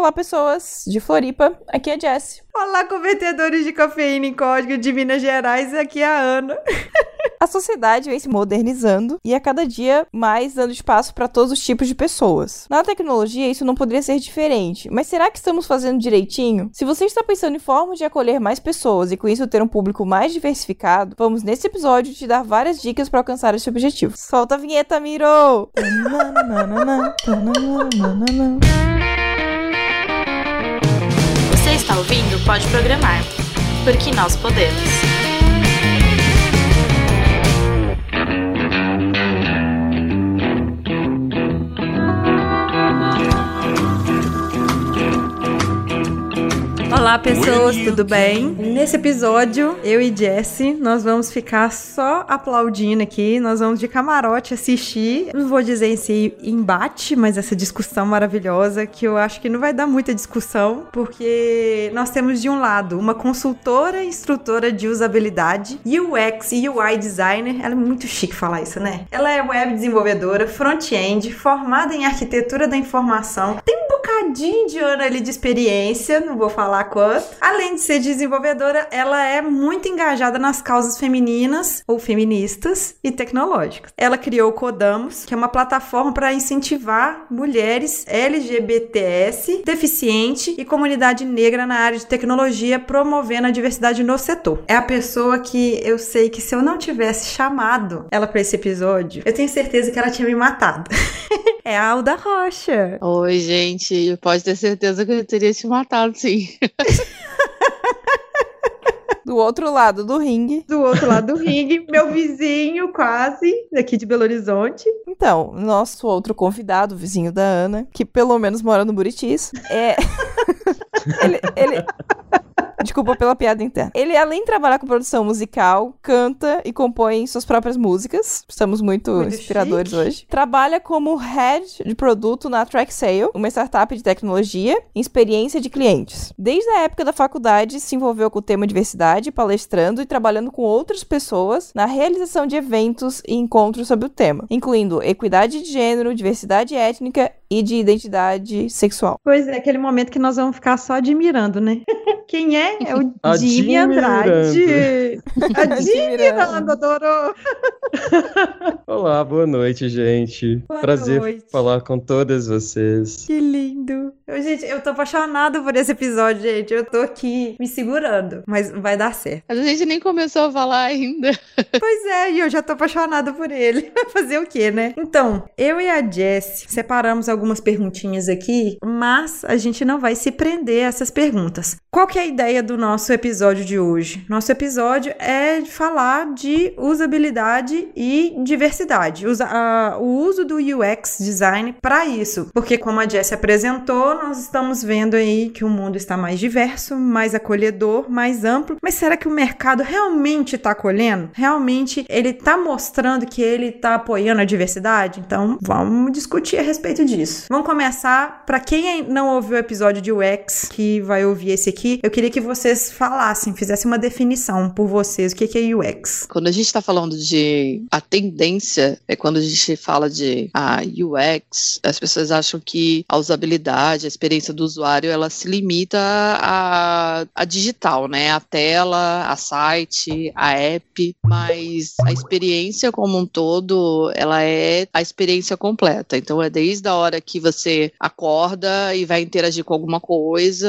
Olá, pessoas de Floripa. Aqui é a Jessie. Olá, convertedores de cafeína em código de Minas Gerais. Aqui é a Ana. A sociedade vem se modernizando e a cada dia mais dando espaço para todos os tipos de pessoas. Na tecnologia, isso não poderia ser diferente, mas será que estamos fazendo direitinho? Se você está pensando em formas de acolher mais pessoas e com isso ter um público mais diversificado, vamos nesse episódio te dar várias dicas para alcançar esse objetivo. Solta a vinheta, Miro! Está ouvindo Pode Programar, porque nós podemos. Olá, pessoas, tudo bem? Nesse episódio, eu e Jessie, nós vamos ficar só aplaudindo aqui, nós vamos de camarote assistir. Não vou dizer esse embate, mas essa discussão maravilhosa que eu acho que não vai dar muita discussão, porque nós temos de um lado uma consultora e instrutora de usabilidade, UX e UI designer. Ela é muito chique falar isso, né? Ela é web desenvolvedora, front-end, formada em arquitetura da informação. Tem um bocadinho de ano ali de experiência, não vou falar Além de ser desenvolvedora, ela é muito engajada nas causas femininas ou feministas e tecnológicas. Ela criou o Codamos, que é uma plataforma para incentivar mulheres LGBTS, deficiente e comunidade negra na área de tecnologia, promovendo a diversidade no setor. É a pessoa que eu sei que se eu não tivesse chamado ela para esse episódio, eu tenho certeza que ela tinha me matado. é a Alda Rocha. Oi, gente. Pode ter certeza que eu teria te matado, sim. Do outro lado do ringue. Do outro lado do ringue, meu vizinho quase, daqui de Belo Horizonte. Então, nosso outro convidado, vizinho da Ana, que pelo menos mora no Buritis, é. ele, ele, Desculpa pela piada interna. Ele, além de trabalhar com produção musical, canta e compõe suas próprias músicas. Estamos muito, muito inspiradores chique. hoje. Trabalha como head de produto na Track Sale, uma startup de tecnologia e experiência de clientes. Desde a época da faculdade, se envolveu com o tema diversidade, palestrando e trabalhando com outras pessoas na realização de eventos e encontros sobre o tema, incluindo equidade de gênero, diversidade étnica e de identidade sexual. Pois é, aquele momento que nós vamos ficar só admirando, né? Quem é? É o Jimmy Andrade. Admirando, adorou. Olá, boa noite, gente. Boa Prazer noite. falar com todas vocês. Que lindo. Eu, gente, eu tô apaixonada por esse episódio, gente. Eu tô aqui me segurando, mas vai dar certo. A gente nem começou a falar ainda. Pois é, e eu já tô apaixonada por ele. Fazer o quê, né? Então, eu e a Jess separamos algumas perguntinhas aqui, mas a gente não vai se prender a essas perguntas. Qual que é a ideia do nosso episódio de hoje? Nosso episódio é falar de usabilidade e diversidade. Usa, uh, o uso do UX design para isso. Porque, como a Jess apresentou, nós estamos vendo aí que o mundo está mais diverso, mais acolhedor, mais amplo. Mas será que o mercado realmente está acolhendo? Realmente ele está mostrando que ele está apoiando a diversidade? Então, vamos discutir a respeito disso. Vamos começar. Para quem não ouviu o episódio de UX, que vai ouvir esse aqui, eu queria que vocês falassem, fizessem uma definição por vocês. O que é UX? Quando a gente está falando de a tendência, é quando a gente fala de a UX, as pessoas acham que a usabilidade, experiência do usuário, ela se limita a, a digital, né? A tela, a site, a app, mas a experiência como um todo, ela é a experiência completa. Então é desde a hora que você acorda e vai interagir com alguma coisa,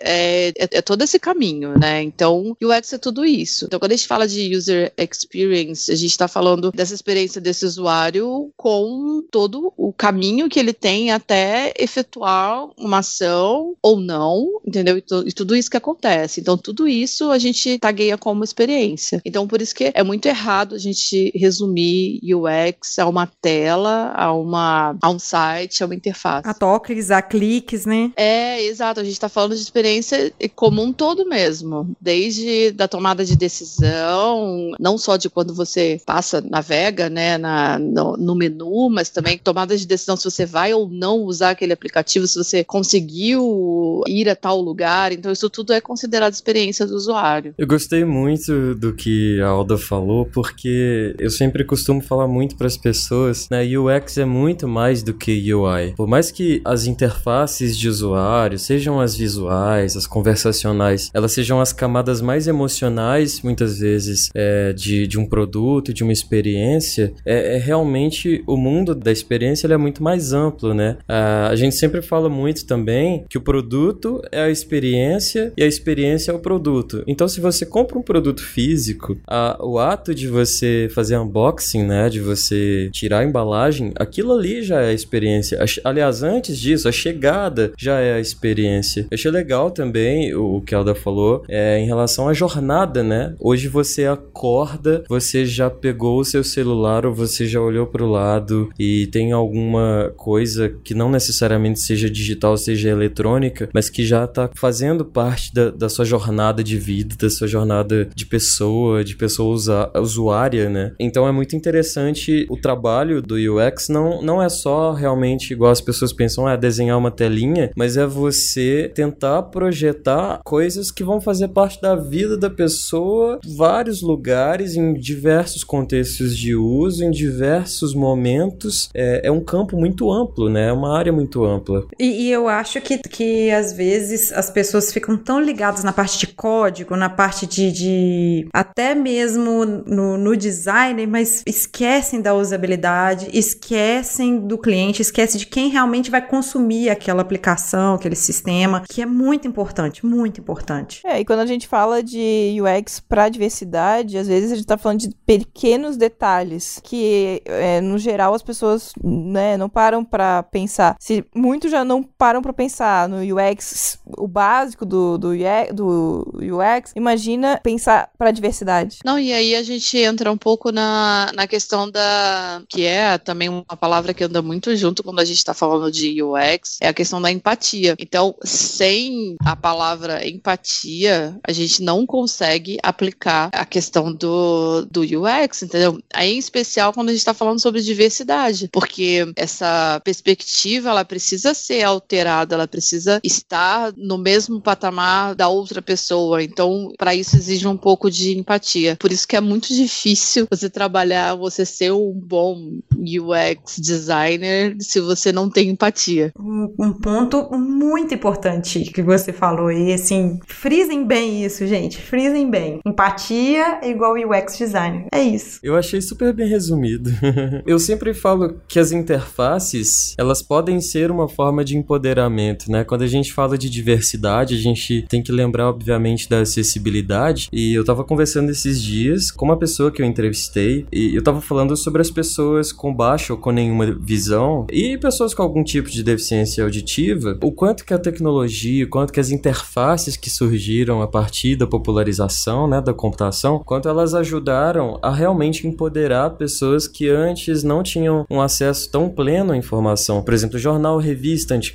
é, é, é todo esse caminho, né? Então, UX é tudo isso. Então, quando a gente fala de user experience, a gente está falando dessa experiência desse usuário com todo o caminho que ele tem até efetuar uma ação ou não, entendeu? E, e tudo isso que acontece. Então, tudo isso a gente tagueia como experiência. Então, por isso que é muito errado a gente resumir UX a uma tela, a, uma, a um site, a uma interface. A toques, a cliques, né? É, exato. A gente está falando de experiência como um todo mesmo. Desde da tomada de decisão, não só de quando você passa, navega, né, na, no, no menu, mas também tomada de decisão se você vai ou não usar aquele aplicativo, se você conseguiu ir a tal lugar. Então, isso tudo é considerado experiência do usuário. Eu gostei muito do que a Alda falou, porque eu sempre costumo falar muito para as pessoas, né? UX é muito mais do que UI. Por mais que as interfaces de usuário, sejam as visuais, as conversacionais, elas sejam as camadas mais emocionais, muitas vezes, é, de, de um produto, de uma experiência, é, é realmente o mundo da experiência é muito mais amplo, né? A, a gente sempre fala muito também que o produto é a experiência e a experiência é o produto. Então, se você compra um produto físico, a, o ato de você fazer unboxing, né, de você tirar a embalagem, aquilo ali já é a experiência. Aliás, antes disso, a chegada já é a experiência. Eu achei legal também o, o que a Alda falou é, em relação à jornada, né? Hoje você acorda, você já pegou o seu celular ou você já olhou para o lado e tem alguma coisa que não necessariamente seja digital, seja eletrônica, mas que já está fazendo parte da, da sua jornada de vida, da sua jornada de pessoa, de pessoa usa, usuária, né? Então é muito interessante o trabalho do UX não, não é só realmente igual as pessoas pensam, é desenhar uma telinha, mas é você tentar projetar coisas que vão fazer parte da vida da pessoa, vários lugares, em diversos contextos de uso, em diversos momentos. É, é um campo muito amplo, né? É uma área muito ampla. E, e eu acho que, que às vezes as pessoas ficam tão ligadas na parte de código, na parte de, de até mesmo no, no design, mas esquecem da usabilidade, esquecem do cliente, esquecem de quem realmente vai consumir aquela aplicação, aquele sistema, que é muito importante, muito importante. É, e quando a gente fala de UX para diversidade, às vezes a gente tá falando de pequenos detalhes que, é, no geral, as pessoas né, não param para pensar. Se muitos já não param para pensar no UX, o básico do, do, UX, imagina pensar para diversidade. Não, e aí a gente entra um pouco na, na questão da. que é também uma palavra que anda muito junto quando a gente está falando de UX, é a questão da empatia. Então, sem a palavra empatia, a gente não consegue aplicar a questão do, do UX, entendeu? Aí, em especial, quando a gente está falando sobre diversidade, porque essa perspectiva ela precisa ser alterada, ela precisa estar no mesmo patamar da outra pessoa. Então, para isso exige um pouco de empatia. Por isso que é muito difícil você trabalhar, você ser um bom UX designer se você não tem empatia. Um, um ponto muito importante que você falou e assim, frisem bem isso, gente, frisem bem. Empatia é igual UX designer. É isso. Eu achei super bem resumido. Eu sempre falo que as interfaces, elas podem ser uma forma de empoderamento, né? Quando a gente fala de diversidade, a gente tem que lembrar, obviamente, da acessibilidade. E eu tava conversando esses dias com uma pessoa que eu entrevistei e eu tava falando sobre as pessoas com baixa ou com nenhuma visão e pessoas com algum tipo de deficiência auditiva, o quanto que a tecnologia, o quanto que as interfaces que surgiram a partir da popularização, né, da computação, quanto elas ajudaram a realmente empoderar pessoas que antes não tinham um acesso tão pleno à informação. Por exemplo, jornal, revista antigamente,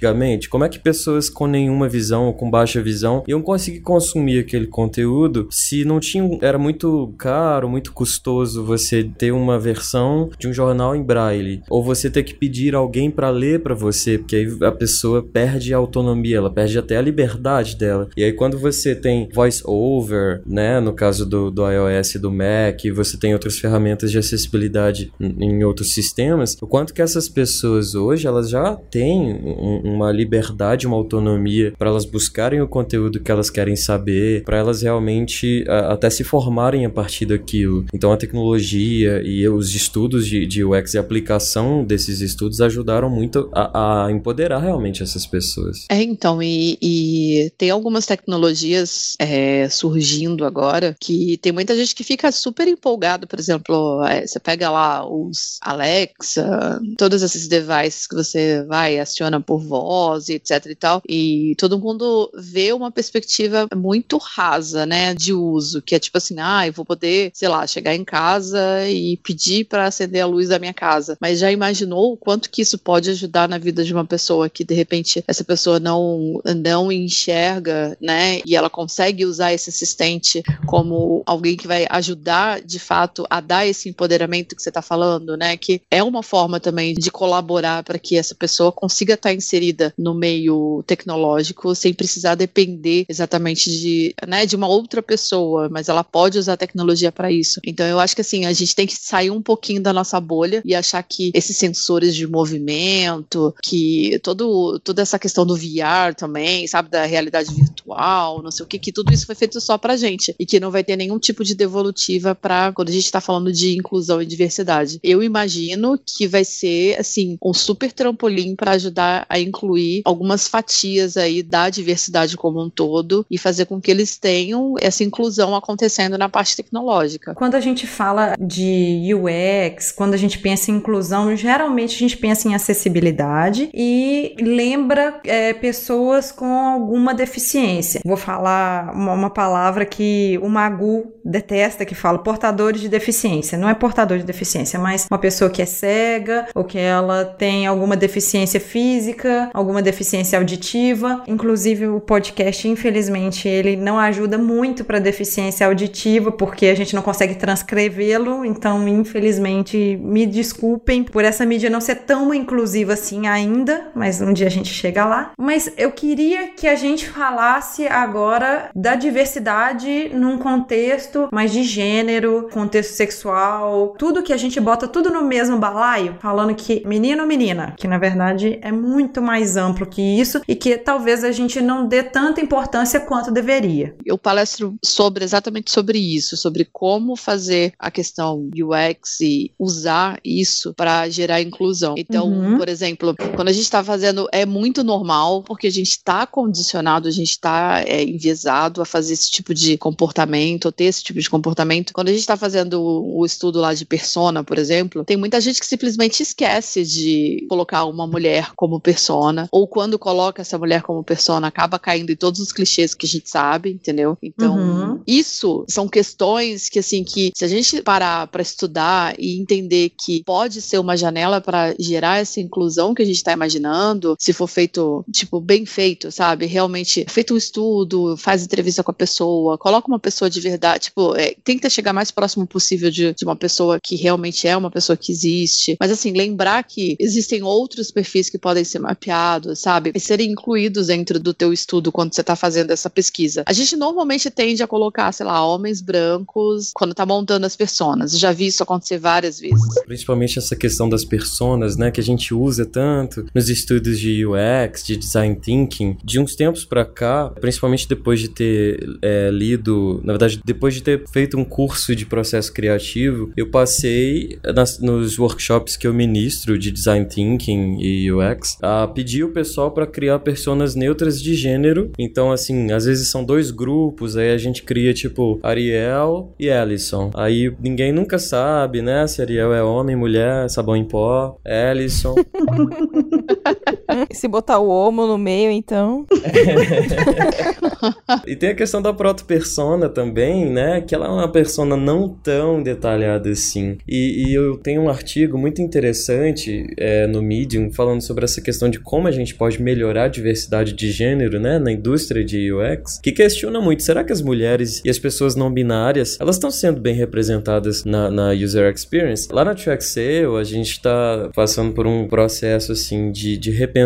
como é que pessoas com nenhuma visão ou com baixa visão iam conseguir consumir aquele conteúdo se não tinha, era muito caro, muito custoso você ter uma versão de um jornal em braille, ou você ter que pedir alguém para ler para você, porque aí a pessoa perde a autonomia, ela perde até a liberdade dela. E aí quando você tem voice over, né, no caso do, do iOS e do Mac, você tem outras ferramentas de acessibilidade em outros sistemas, o quanto que essas pessoas hoje, elas já têm um, uma liberdade, uma autonomia para elas buscarem o conteúdo que elas querem saber, para elas realmente a, até se formarem a partir daquilo. Então a tecnologia e os estudos de, de UX e aplicação desses estudos ajudaram muito a, a empoderar realmente essas pessoas. É, então, e, e tem algumas tecnologias é, surgindo agora que tem muita gente que fica super empolgado, por exemplo, é, você pega lá os Alexa, todos esses devices que você vai, aciona por voz e etc e tal, e todo mundo vê uma perspectiva muito rasa, né, de uso, que é tipo assim, ah, eu vou poder, sei lá, chegar em casa e pedir para acender a luz da minha casa, mas já imaginou o quanto que isso pode ajudar na vida de uma pessoa que de repente essa pessoa não não enxerga, né? E ela consegue usar esse assistente como alguém que vai ajudar de fato a dar esse empoderamento que você está falando, né? Que é uma forma também de colaborar para que essa pessoa consiga estar tá inserida no meio tecnológico sem precisar depender exatamente de, né, de uma outra pessoa, mas ela pode usar a tecnologia para isso. Então eu acho que assim, a gente tem que sair um pouquinho da nossa bolha e achar que esses sensores de movimento, que todo, toda essa questão do VR também, sabe, da realidade virtual, não sei o que, que tudo isso foi feito só pra gente e que não vai ter nenhum tipo de devolutiva para quando a gente está falando de inclusão e diversidade. Eu imagino que vai ser assim um super trampolim para ajudar a incluir algumas fatias aí da diversidade como um todo e fazer com que eles tenham essa inclusão acontecendo na parte tecnológica. Quando a gente fala de UX, quando a gente pensa em inclusão, geralmente a gente pensa em acessibilidade e lembra é, pessoas com alguma deficiência. Vou falar uma, uma palavra que o Magu detesta, que fala portadores de deficiência. Não é portador de deficiência, mas uma pessoa que é cega ou que ela tem alguma deficiência física, alguma deficiência auditiva. Inclusive o podcast, infelizmente, ele não ajuda muito para deficiência auditiva porque a gente não consegue transcrevê-lo. Então, infelizmente, me desculpem por essa mídia não ser tão inclusiva assim ainda, mas um dia a gente chega lá. Mas eu queria que a gente falasse agora da diversidade num contexto mais de gênero, contexto sexual, tudo que a gente bota tudo no mesmo balaio, falando que menino ou menina, que na verdade é muito mais amplo que isso e que talvez a gente não dê tanta importância quanto deveria. Eu palestro sobre exatamente sobre isso, sobre como fazer a questão UX e usar isso para gerar inclusão. Então, uhum. por exemplo, quando a gente está fazendo, é muito normal, porque a gente está condicionado, a gente está é, enviesado a fazer esse tipo de comportamento, ou ter esse tipo de comportamento. Quando a gente está fazendo o, o estudo lá de persona, por exemplo, tem muita gente que simplesmente esquece de colocar uma mulher como persona, ou quando coloca essa mulher como persona, acaba caindo em todos os clichês que a gente sabe, entendeu? Então, uhum. isso são questões que, assim, que se a gente parar para estudar e entender que pode ser uma janela para gerar essa inclusão que a gente está imaginando, se for feito, tipo, bem feito, sabe? Realmente feito um estudo, faz entrevista com a pessoa, coloca uma pessoa de verdade, tipo, é, tenta chegar mais próximo possível de, de uma pessoa que realmente é uma pessoa que existe. Mas assim, lembrar que existem outros perfis que podem ser mapeados, sabe? E serem incluídos dentro do teu estudo quando você está fazendo essa pesquisa. A gente normalmente tende a colocar, sei lá, homens brancos quando tá montando as personas. Já vi isso acontecer várias vezes. Principalmente essa questão das personas, né, que a gente usa tanto nos estudos de UX, de design thinking, de uns tempos para cá, principalmente depois de ter é, lido, na verdade, depois de ter feito um curso de processo criativo, eu passei nas, nos workshops que eu ministro de design thinking e UX a pedir o pessoal para criar personas neutras de gênero. Então, assim, às vezes são dois grupos, aí a gente cria tipo Ariel e Ellison. Aí ninguém nunca sabe, né, se Ariel é homem, mulher, sabão em pó, Ellison. Se botar o homo no meio, então. e tem a questão da proto-persona também, né? Que ela é uma persona não tão detalhada assim. E, e eu tenho um artigo muito interessante é, no Medium falando sobre essa questão de como a gente pode melhorar a diversidade de gênero, né? Na indústria de UX, que questiona muito: será que as mulheres e as pessoas não binárias elas estão sendo bem representadas na, na user experience? Lá na TrackSale, a gente está passando por um processo assim de, de repensar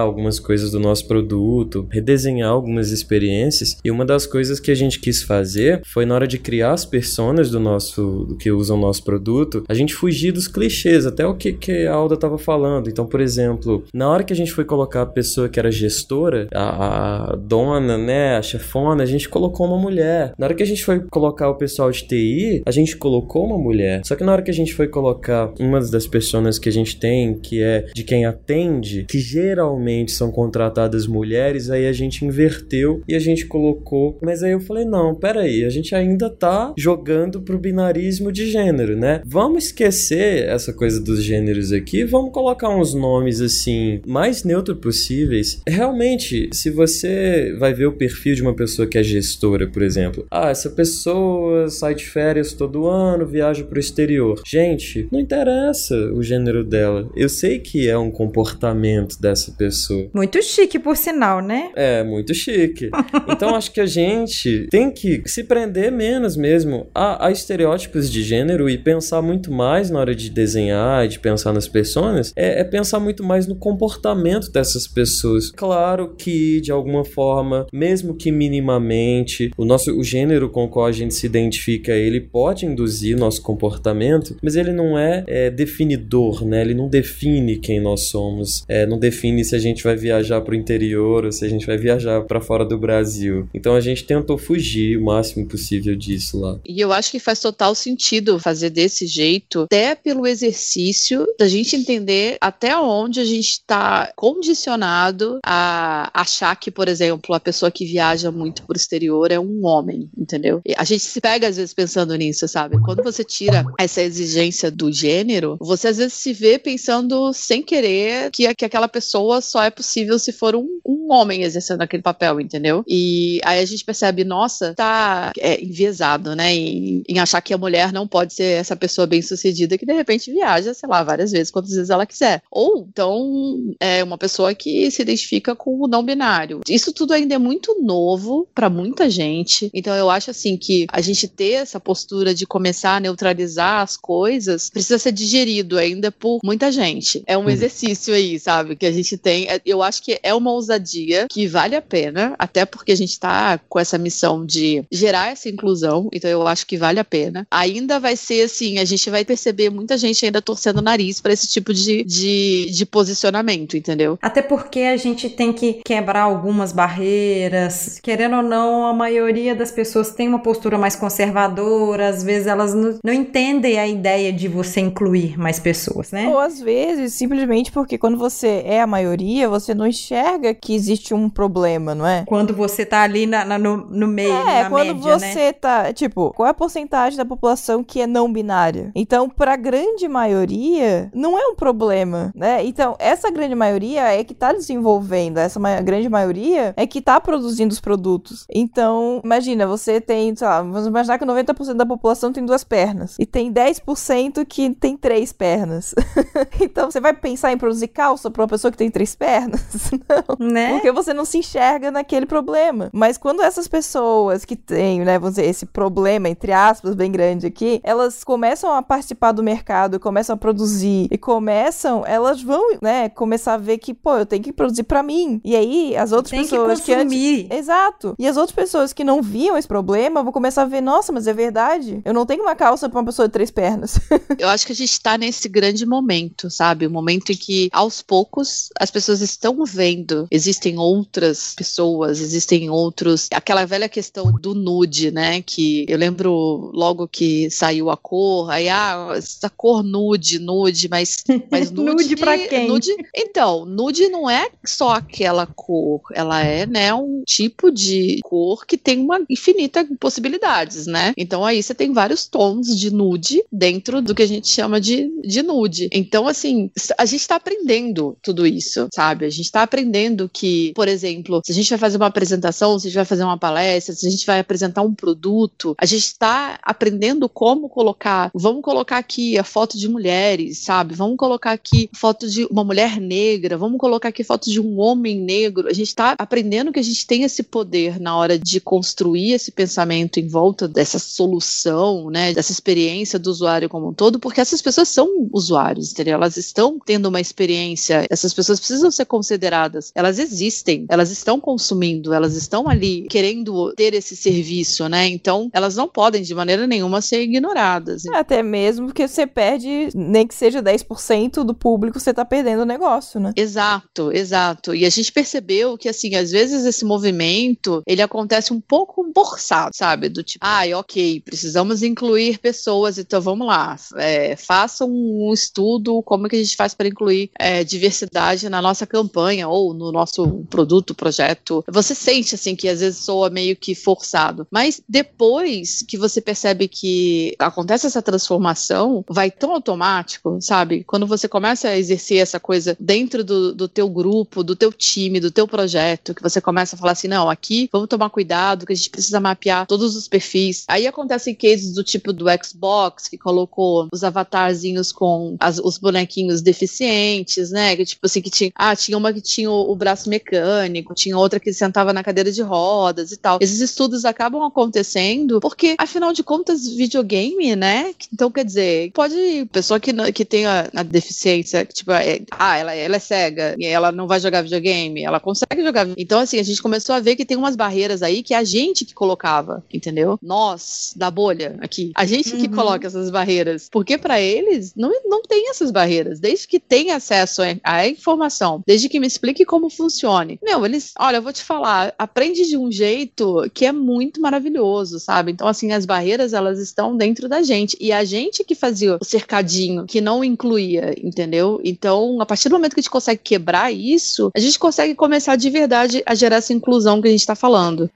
algumas coisas do nosso produto, redesenhar algumas experiências. E uma das coisas que a gente quis fazer foi na hora de criar as personas do nosso que usam o nosso produto, a gente fugir dos clichês, até o que, que a Alda estava falando. Então, por exemplo, na hora que a gente foi colocar a pessoa que era gestora, a, a dona, né, a chefona, a gente colocou uma mulher. Na hora que a gente foi colocar o pessoal de TI, a gente colocou uma mulher. Só que na hora que a gente foi colocar uma das pessoas que a gente tem, que é de quem atende, que geralmente são contratadas mulheres, aí a gente inverteu e a gente colocou. Mas aí eu falei: não, peraí, a gente ainda tá jogando pro binarismo de gênero, né? Vamos esquecer essa coisa dos gêneros aqui, vamos colocar uns nomes assim, mais neutro possíveis. Realmente, se você vai ver o perfil de uma pessoa que é gestora, por exemplo, ah, essa pessoa sai de férias todo ano, viaja pro exterior. Gente, não interessa o gênero dela. Eu sei que é um comportamento dessa pessoa. Muito chique, por sinal, né? É, muito chique. Então acho que a gente tem que se prender menos mesmo a, a estereótipos de gênero e pensar muito mais na hora de desenhar, de pensar nas pessoas, é, é pensar muito mais no comportamento dessas pessoas. Claro que, de alguma forma, mesmo que minimamente, o nosso o gênero com o qual a gente se identifica, ele pode induzir nosso comportamento, mas ele não é, é definidor, né? Ele não define quem nós somos, é, não define se a gente vai viajar para o interior ou se a gente vai viajar para fora do Brasil. Então a gente tentou fugir o máximo possível disso lá. E eu acho que faz total sentido fazer desse jeito, até pelo exercício da gente entender até onde a gente está condicionado a achar que, por exemplo, a pessoa que viaja muito para o exterior é um homem, entendeu? E a gente se pega às vezes pensando nisso, sabe? Quando você tira essa exigência do gênero, você às vezes se vê pensando sem querer que, que aquela pessoa só é possível se for um, um homem exercendo aquele papel, entendeu? E aí a gente percebe, nossa, tá é, enviesado, né? Em, em achar que a mulher não pode ser essa pessoa bem sucedida que de repente viaja, sei lá, várias vezes, quantas vezes ela quiser. Ou então é uma pessoa que se identifica com o não binário. Isso tudo ainda é muito novo para muita gente. Então eu acho assim que a gente ter essa postura de começar a neutralizar as coisas precisa ser digerido ainda por muita gente. É um exercício aí, sabe, que a gente tem. É, eu acho que é uma ousadia que vale a pena, até porque a gente tá com essa missão de gerar essa inclusão, então eu acho que vale a pena. Ainda vai ser assim, a gente vai perceber muita gente ainda torcendo o nariz para esse tipo de, de, de posicionamento, entendeu? Até porque a gente tem que quebrar algumas barreiras. Querendo ou não, a maioria das pessoas tem uma postura mais conservadora, às vezes elas não, não entendem a ideia de você incluir mais pessoas, né? Ou às vezes, simplesmente porque quando você é a maioria, você não enxerga que existe um problema, não é? Quando você tá ali na, na- no, no meio, É, na quando média, você né? tá. Tipo, qual é a porcentagem da população que é não binária? Então, pra grande maioria, não é um problema, né? Então, essa grande maioria é que tá desenvolvendo, essa ma- grande maioria é que tá produzindo os produtos. Então, imagina, você tem, sei lá, vamos imaginar que 90% da população tem duas pernas e tem 10% que tem três pernas. então, você vai pensar em produzir calça pra uma pessoa que tem três pernas? Não. Né? Porque você não se enxerga naquele problema. Mas quando essas pessoas que têm, né, vamos dizer, esse problema, entre aspas, bem grande aqui, elas começam a participar do mercado, começam a produzir e começam, elas vão, né, começar a ver que, pô, eu tenho que produzir pra mim. E aí, as outras Tem que pessoas que, antes. consumir. Exato. E as outras pessoas que não viam esse problema vão começar a ver, nossa, mas é verdade. Eu não tenho uma calça pra uma pessoa de três pernas. Eu acho que a gente tá nesse grande momento, sabe? O momento em que, aos poucos, as pessoas estão vendo. Existem outras pessoas, existem outros. Aquela velha questão do nude, né? Que eu lembro logo que saiu a cor, aí, ah, essa cor nude, nude, mas, mas nude. Nude pra quem? Nude, então, nude não é só aquela cor, ela é, né, um tipo de cor que tem uma infinita possibilidades, né? Então aí você tem vários tons de nude dentro do que a gente chama de, de nude. Então, assim, a gente tá aprendendo tudo isso, sabe? A gente tá aprendendo que, por exemplo, se a gente vai fazer uma apresentação, se a gente vai fazer uma palestra, se a gente vai apresentar um produto, a gente tá aprendendo como colocar, vamos colocar aqui a foto de mulheres, sabe? Vamos colocar aqui foto de uma mulher negra, vamos colocar aqui foto de um homem negro. A gente tá aprendendo que a gente tem esse poder na hora de construir esse pensamento em volta dessa solução, né, dessa experiência do usuário como um todo, porque essas pessoas são usuários, entendeu? Elas estão tendo uma experiência, essas pessoas precisam ser consideradas, elas existem, elas estão consumindo, elas estão ali querendo ter esse serviço, né? Então, elas não podem de maneira nenhuma ser ignoradas. Até mesmo porque você perde, nem que seja 10% do público, você tá perdendo o negócio, né? Exato, exato. E a gente percebeu que, assim, às vezes esse movimento, ele acontece um pouco forçado, sabe? Do tipo, ai, ok, precisamos incluir pessoas, então vamos lá, é, façam um estudo, como que a gente faz para incluir é, diversidade verdade, na nossa campanha ou no nosso produto, projeto, você sente assim que às vezes soa meio que forçado. Mas depois que você percebe que acontece essa transformação, vai tão automático, sabe? Quando você começa a exercer essa coisa dentro do, do teu grupo, do teu time, do teu projeto, que você começa a falar assim, não, aqui vamos tomar cuidado, que a gente precisa mapear todos os perfis. Aí acontecem cases do tipo do Xbox, que colocou os avatarzinhos com as, os bonequinhos deficientes, né? Que tipo assim, que tinha. Ah, tinha uma que tinha o, o braço mecânico, tinha outra que sentava na cadeira de rodas e tal. Esses estudos acabam acontecendo porque, afinal de contas, videogame, né? Então, quer dizer, pode. Pessoa que, que tem a, a deficiência, tipo, é, ah, ela, ela é cega e ela não vai jogar videogame, ela consegue jogar. Então, assim, a gente começou a ver que tem umas barreiras aí que a gente que colocava, entendeu? Nós, da bolha, aqui. A gente que uhum. coloca essas barreiras. Porque para eles, não, não tem essas barreiras. Desde que tem acesso à informação, desde que me explique como funcione. Meu, eles, olha, eu vou te falar, aprende de um jeito que é muito maravilhoso, sabe? Então, assim, as barreiras, elas estão dentro da gente. E a gente que fazia o cercadinho, que não incluía, entendeu? Então, a partir do momento que a gente consegue quebrar isso, a gente consegue começar de verdade a gerar essa inclusão que a gente está falando.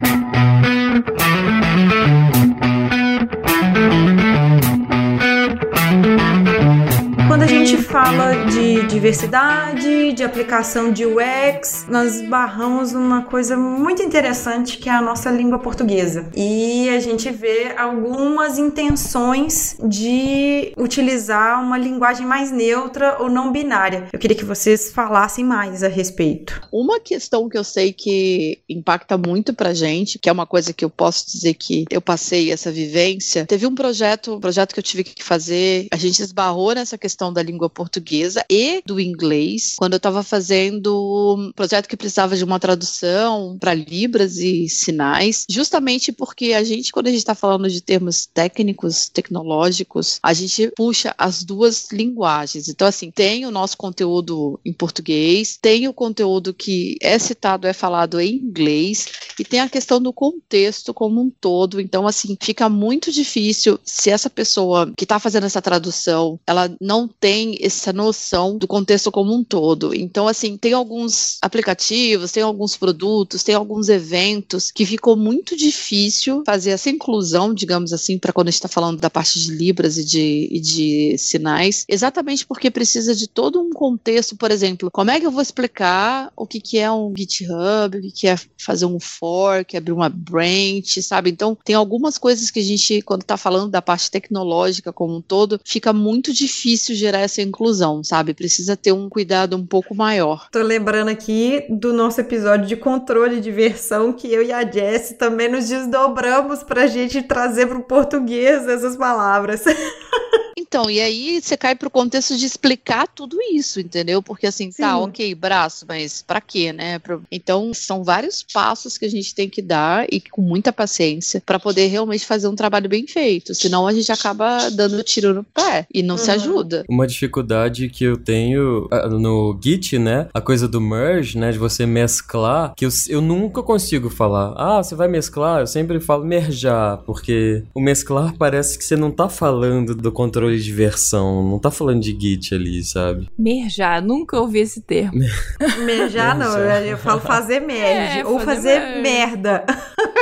Quando a gente fala de diversidade, de aplicação de UX, nós barramos uma coisa muito interessante que é a nossa língua portuguesa. E a gente vê algumas intenções de utilizar uma linguagem mais neutra ou não binária. Eu queria que vocês falassem mais a respeito. Uma questão que eu sei que impacta muito pra gente, que é uma coisa que eu posso dizer que eu passei essa vivência, teve um projeto, um projeto que eu tive que fazer, a gente esbarrou nessa questão questão da língua portuguesa e do inglês, quando eu estava fazendo um projeto que precisava de uma tradução para libras e sinais, justamente porque a gente, quando a gente está falando de termos técnicos, tecnológicos, a gente puxa as duas linguagens. Então, assim, tem o nosso conteúdo em português, tem o conteúdo que é citado, é falado em inglês, e tem a questão do contexto como um todo. Então, assim, fica muito difícil se essa pessoa que está fazendo essa tradução, ela não tem essa noção do contexto como um todo. Então, assim, tem alguns aplicativos, tem alguns produtos, tem alguns eventos que ficou muito difícil fazer essa inclusão, digamos assim, para quando a gente está falando da parte de Libras e de, e de sinais, exatamente porque precisa de todo um contexto, por exemplo, como é que eu vou explicar o que, que é um GitHub, o que, que é fazer um fork, abrir uma branch, sabe? Então, tem algumas coisas que a gente, quando está falando da parte tecnológica como um todo, fica muito difícil gerar essa inclusão, sabe? Precisa ter um cuidado um pouco maior. Tô lembrando aqui do nosso episódio de controle de versão que eu e a Jess também nos desdobramos pra gente trazer pro português essas palavras. Então, e aí você cai pro contexto de explicar tudo isso, entendeu? Porque assim, tá, Sim. tá, ok, braço, mas para quê, né? Então, são vários passos que a gente tem que dar e com muita paciência para poder realmente fazer um trabalho bem feito. Senão a gente acaba dando tiro no pé e não uhum. se ajuda. Uma dificuldade que eu tenho ah, no Git, né? A coisa do merge, né? De você mesclar, que eu, eu nunca consigo falar. Ah, você vai mesclar? Eu sempre falo merjar, porque o mesclar parece que você não tá falando do controle de versão, não tá falando de Git ali, sabe? Merjar, nunca ouvi esse termo. Merjar não, eu falo fazer merge, é, ou fazer, fazer merda.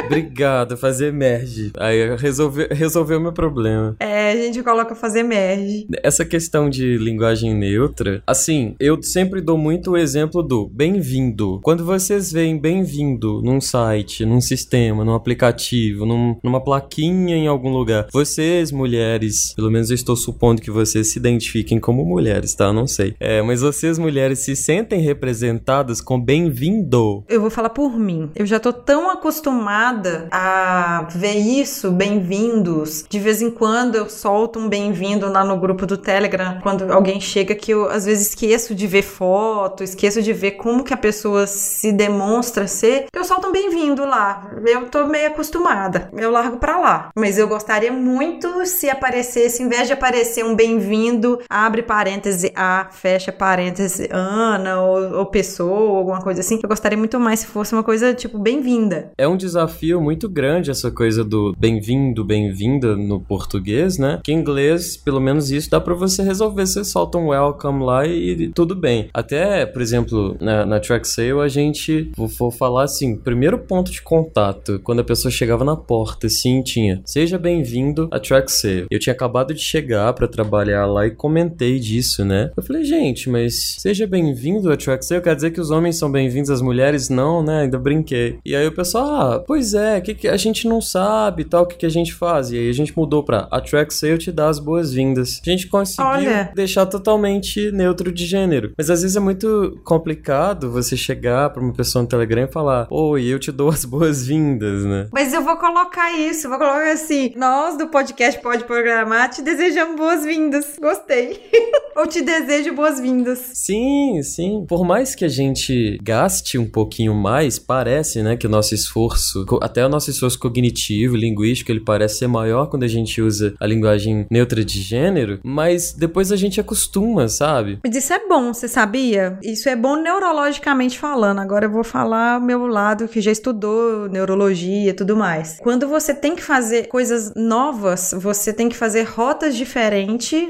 Obrigado, fazer merge. Aí resolveu, resolveu meu problema. É, a gente coloca fazer merge. Essa questão de linguagem neutra, assim, eu sempre dou muito o exemplo do bem-vindo. Quando vocês veem bem-vindo num site, num sistema, num aplicativo, num, numa plaquinha em algum lugar, vocês, mulheres, pelo menos eu estou supondo que vocês se identifiquem como mulheres, tá? Eu não sei. É, mas vocês, mulheres, se sentem representadas com bem-vindo? Eu vou falar por mim. Eu já tô tão acostumada a ver isso, bem-vindos. De vez em quando eu solto um bem-vindo lá no grupo do Telegram, quando alguém chega que eu às vezes esqueço de ver foto, esqueço de ver como que a pessoa se demonstra ser. Eu solto um bem-vindo lá. Eu tô meio acostumada. Eu largo pra lá. Mas eu gostaria muito se aparecesse, em vez de aparecer aparecer um bem-vindo, abre parêntese A, fecha parêntese Ana ou, ou pessoa alguma coisa assim. Eu gostaria muito mais se fosse uma coisa tipo bem-vinda. É um desafio muito grande essa coisa do bem-vindo, bem-vinda no português, né? Que em inglês, pelo menos isso, dá pra você resolver. Você solta um welcome lá e tudo bem. Até, por exemplo, na, na Track Sale, a gente, vou, falar assim, primeiro ponto de contato, quando a pessoa chegava na porta, assim, tinha, seja bem-vindo a Track Sale. Eu tinha acabado de chegar para trabalhar lá e comentei disso, né? Eu falei, gente, mas seja bem-vindo a Track Sale, quer dizer que os homens são bem-vindos, as mulheres não, né? Ainda brinquei. E aí o pessoal, ah, pois é, que, que a gente não sabe tal, o que, que a gente faz? E aí a gente mudou pra a Track Sale te dá as boas-vindas. A gente conseguiu Olha. deixar totalmente neutro de gênero. Mas às vezes é muito complicado você chegar pra uma pessoa no Telegram e falar, oi, eu te dou as boas-vindas, né? Mas eu vou colocar isso, vou colocar assim: nós do podcast Pode Programar te desejamos boas-vindas. Gostei. Ou te desejo boas-vindas. Sim, sim. Por mais que a gente gaste um pouquinho mais, parece, né, que o nosso esforço, até o nosso esforço cognitivo, linguístico, ele parece ser maior quando a gente usa a linguagem neutra de gênero, mas depois a gente acostuma, sabe? Mas isso é bom, você sabia? Isso é bom neurologicamente falando. Agora eu vou falar o meu lado que já estudou neurologia e tudo mais. Quando você tem que fazer coisas novas, você tem que fazer rotas diferentes